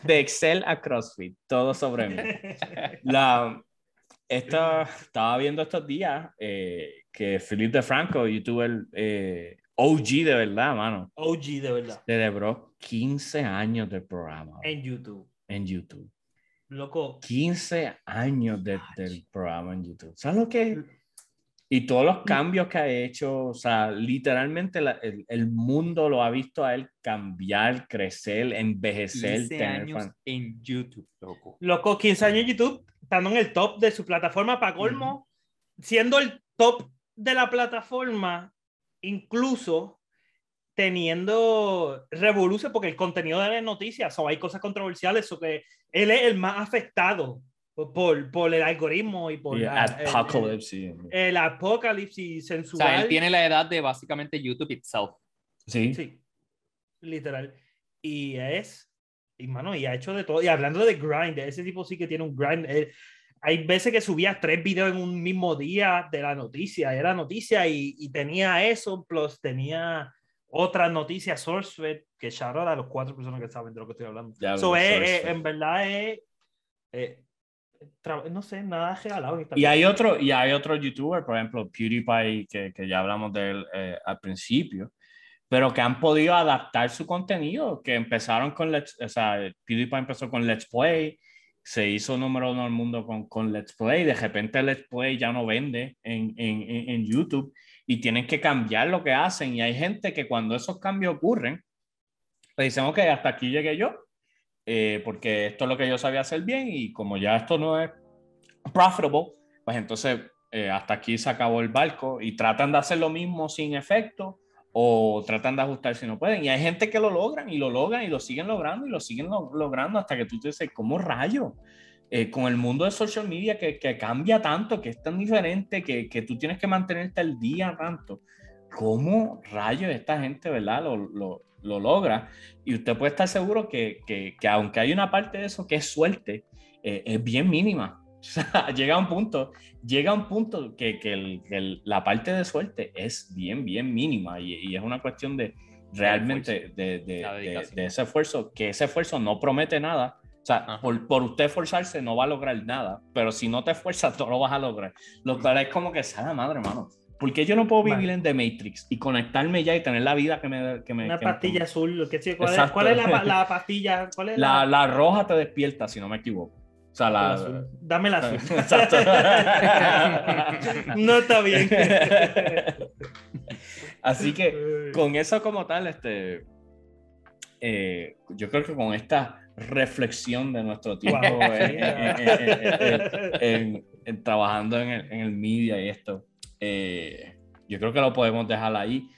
De Excel a CrossFit, todo sobre mí. La, esta, estaba viendo estos días eh, que Felipe DeFranco, youtuber eh, OG de verdad, mano, OG de verdad. celebró 15 años del programa En YouTube. en YouTube. Loco. 15 años de- del programa en YouTube. ¿Sabes lo que es? Y todos los cambios que ha hecho, o sea, literalmente la- el, el mundo lo ha visto a él cambiar, crecer, envejecer, 15 tener años fan- en YouTube, loco. Loco, 15 años en YouTube, estando en el top de su plataforma para colmo, siendo el top de la plataforma, incluso teniendo revolución, porque el contenido de las noticias, o hay cosas controversiales, o que él es el más afectado por, por el algoritmo y por Y la- el- Apocalypse. el, apocalipsis O sensual. sea, él tiene la edad de básicamente YouTube itself. Sí. Sí, literal. Y es, y mano, y ha hecho de todo. Y hablando de grind, ese tipo sí que tiene un grind. eh, hay veces que subía tres videos en un mismo día de la noticia. Era noticia y, y tenía eso, plus tenía otra noticia, SourceFed, que out a los cuatro personas que saben de lo que estoy hablando. Ya, So, bueno, es- es- SourceFed. en verdad es. eh, tra- no sé, nada regalado. Y hay otro, y hay otro youtuber, por ejemplo, PewDiePie, que, que ya hablamos de él eh, al principio, pero que han podido adaptar su contenido, que empezaron con Let's, o sea, PewDiePie empezó con Let's Play, se hizo número uno del mundo con, con Let's Play, de repente Let's Play ya no vende en, en, en- en YouTube y tienen que cambiar lo que hacen y hay gente que cuando esos cambios ocurren, le dicen, ok, hasta aquí llegué yo, eh, porque esto es lo que yo sabía hacer bien y como ya esto no es profitable, pues entonces eh, hasta aquí se acabó el barco y tratan de hacer lo mismo sin efecto o tratan de ajustar si no pueden. Y hay gente que lo logran y lo logran y lo siguen logrando y lo siguen lo- logrando hasta que tú te dices, ¿cómo rayo? Eh, con el mundo de social media que, que cambia tanto, que es tan diferente, que, que tú tienes que mantenerte al día tanto. ¿Cómo rayos esta gente, verdad, lo, lo, lo logra? Y usted puede estar seguro que, que, que aunque hay una parte de eso que es suerte, eh, es bien mínima. [laughs] O sea, llega a un punto, llega a un punto que, que el- el- la parte de suerte es bien, bien mínima y, y es una cuestión de realmente de, de- de- de ese esfuerzo, que ese esfuerzo no promete nada. O sea, Ajá. por, por usted esforzarse no va a lograr nada, pero si no te esfuerzas, no lo vas a lograr. Lo cual es como que, sea madre, hermano. ¿Por qué yo no puedo vivir Vale. en The Matrix y conectarme ya y tener la vida que me... Que me Una que me- pastilla azul. ¿qué, ¿cuál, es, cuál es la, la [laughs] pastilla? ¿Cuál es la, la roja te despierta, si no me equivoco. O sea, la la... azul? Dame la azul. [laughs] Exacto. [laughs] no está bien. Así que con eso como tal, este, eh, yo creo que con esta reflexión de nuestro tiempo Wow. en, en- en- trabajando en el, en el media y esto, eh, yo creo que lo podemos dejar ahí.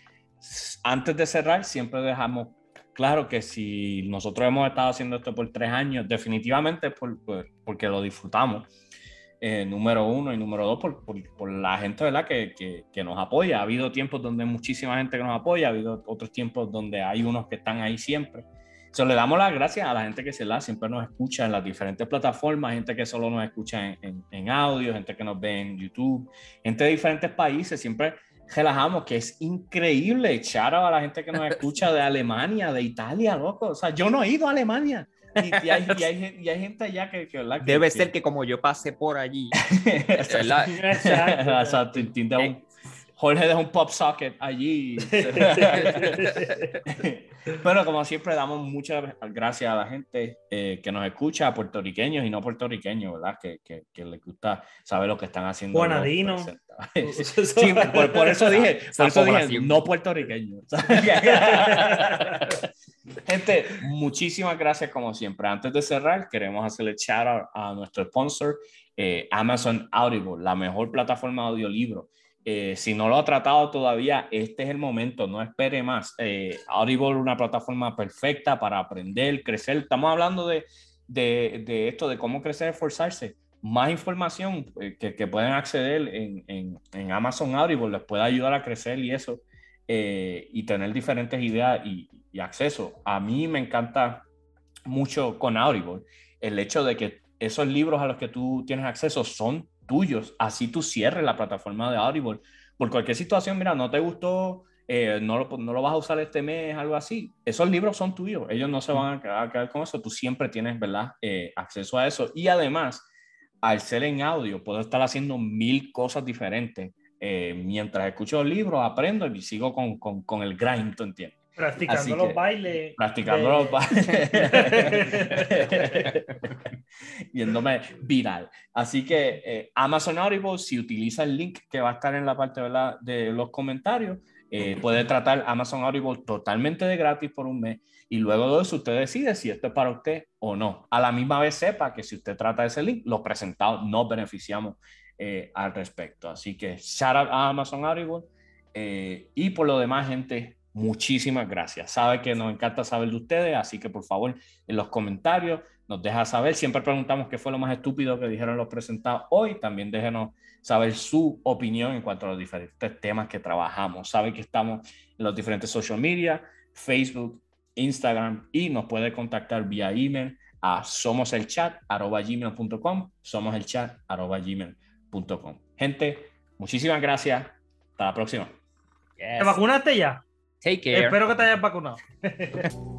Antes de cerrar, siempre dejamos claro que si nosotros hemos estado haciendo esto por tres años, definitivamente es por, por- porque lo disfrutamos. eh, número uno y número dos por, por, por la gente ¿verdad? Que, que, que nos apoya. Ha habido tiempos donde muchísima gente que nos apoya, ha habido otros tiempos donde hay unos que están ahí siempre. So, le damos las gracias a la gente que se la siempre nos escucha en las diferentes plataformas, gente que solo nos escucha en, en, en audio, gente que nos ve en YouTube, gente de diferentes países. Siempre relajamos que es increíble echar a la gente que nos escucha de Alemania, de Italia, loco. O sea, yo no he ido a Alemania. Y, y hay, y, hay, y hay gente allá que, que, que- Debe que- ser que como yo pasé por allí, [laughs] Exacto. Exacto. Exacto, Jorge deja un pop socket allí. Pero [laughs] [laughs] como siempre, damos muchas gracias a la gente eh, que nos escucha, a puertorriqueños y no puertorriqueños, ¿verdad? Que, que, que les gusta saber lo que están haciendo. Juanadino. [laughs] Sí, por, por eso dije, por eso dije no puertorriqueños. Gente, muchísimas gracias como siempre. Antes de cerrar, queremos hacerle shout out a nuestro sponsor, eh, Amazon Audible, la mejor plataforma de audiolibro. Eh, si no lo ha tratado todavía, este es el momento, no espere más. Eh, Audible es una plataforma perfecta para aprender, crecer. Estamos hablando de, de, de esto, de cómo crecer, esforzarse. Más información eh, que, que pueden acceder en, en, en Amazon Audible les puede ayudar a crecer y eso, eh, y tener diferentes ideas y, y acceso. A mí me encanta mucho con Audible el hecho de que esos libros a los que tú tienes acceso son tuyos, así tú cierres la plataforma de Audible. Por cualquier situación, mira, no te gustó, eh, no, lo, no lo vas a usar este mes, algo así, esos libros son tuyos, ellos no se van a quedar, a quedar con eso, tú siempre tienes, ¿verdad?, eh, acceso a eso. Y además, al ser en audio, puedo estar haciendo mil cosas diferentes. Eh, mientras escucho el libro, aprendo y sigo con, con, con el grind, ¿tú entiendes? Practicando Así los que- bailes. Practicando de- los bailes. [laughs] Viéndome viral. Así que eh, Amazon Audible, si utiliza el link que va a estar en la parte ¿verdad? de los comentarios, eh, puede tratar Amazon Audible totalmente de gratis por un mes y luego de eso usted decide si esto es para usted o no. A la misma vez sepa que si usted trata ese link, los presentados nos beneficiamos eh, al respecto. Así que shout out a Amazon Audible eh, y por lo demás, gente, muchísimas gracias. Sabe que nos encanta saber de ustedes, así que por favor, en los comentarios, nos deja saber. Siempre preguntamos qué fue lo más estúpido que dijeron los presentados hoy. También déjenos saber su opinión en cuanto a los diferentes temas que trabajamos. Sabe que estamos en los diferentes social media, Facebook, Instagram y nos puede contactar vía email a somoselchat.gmail.com somoselchat.gmail.com Gente, muchísimas gracias. Hasta la próxima. ¿Te vacunaste ya? Espero que te hayas vacunado. [laughs]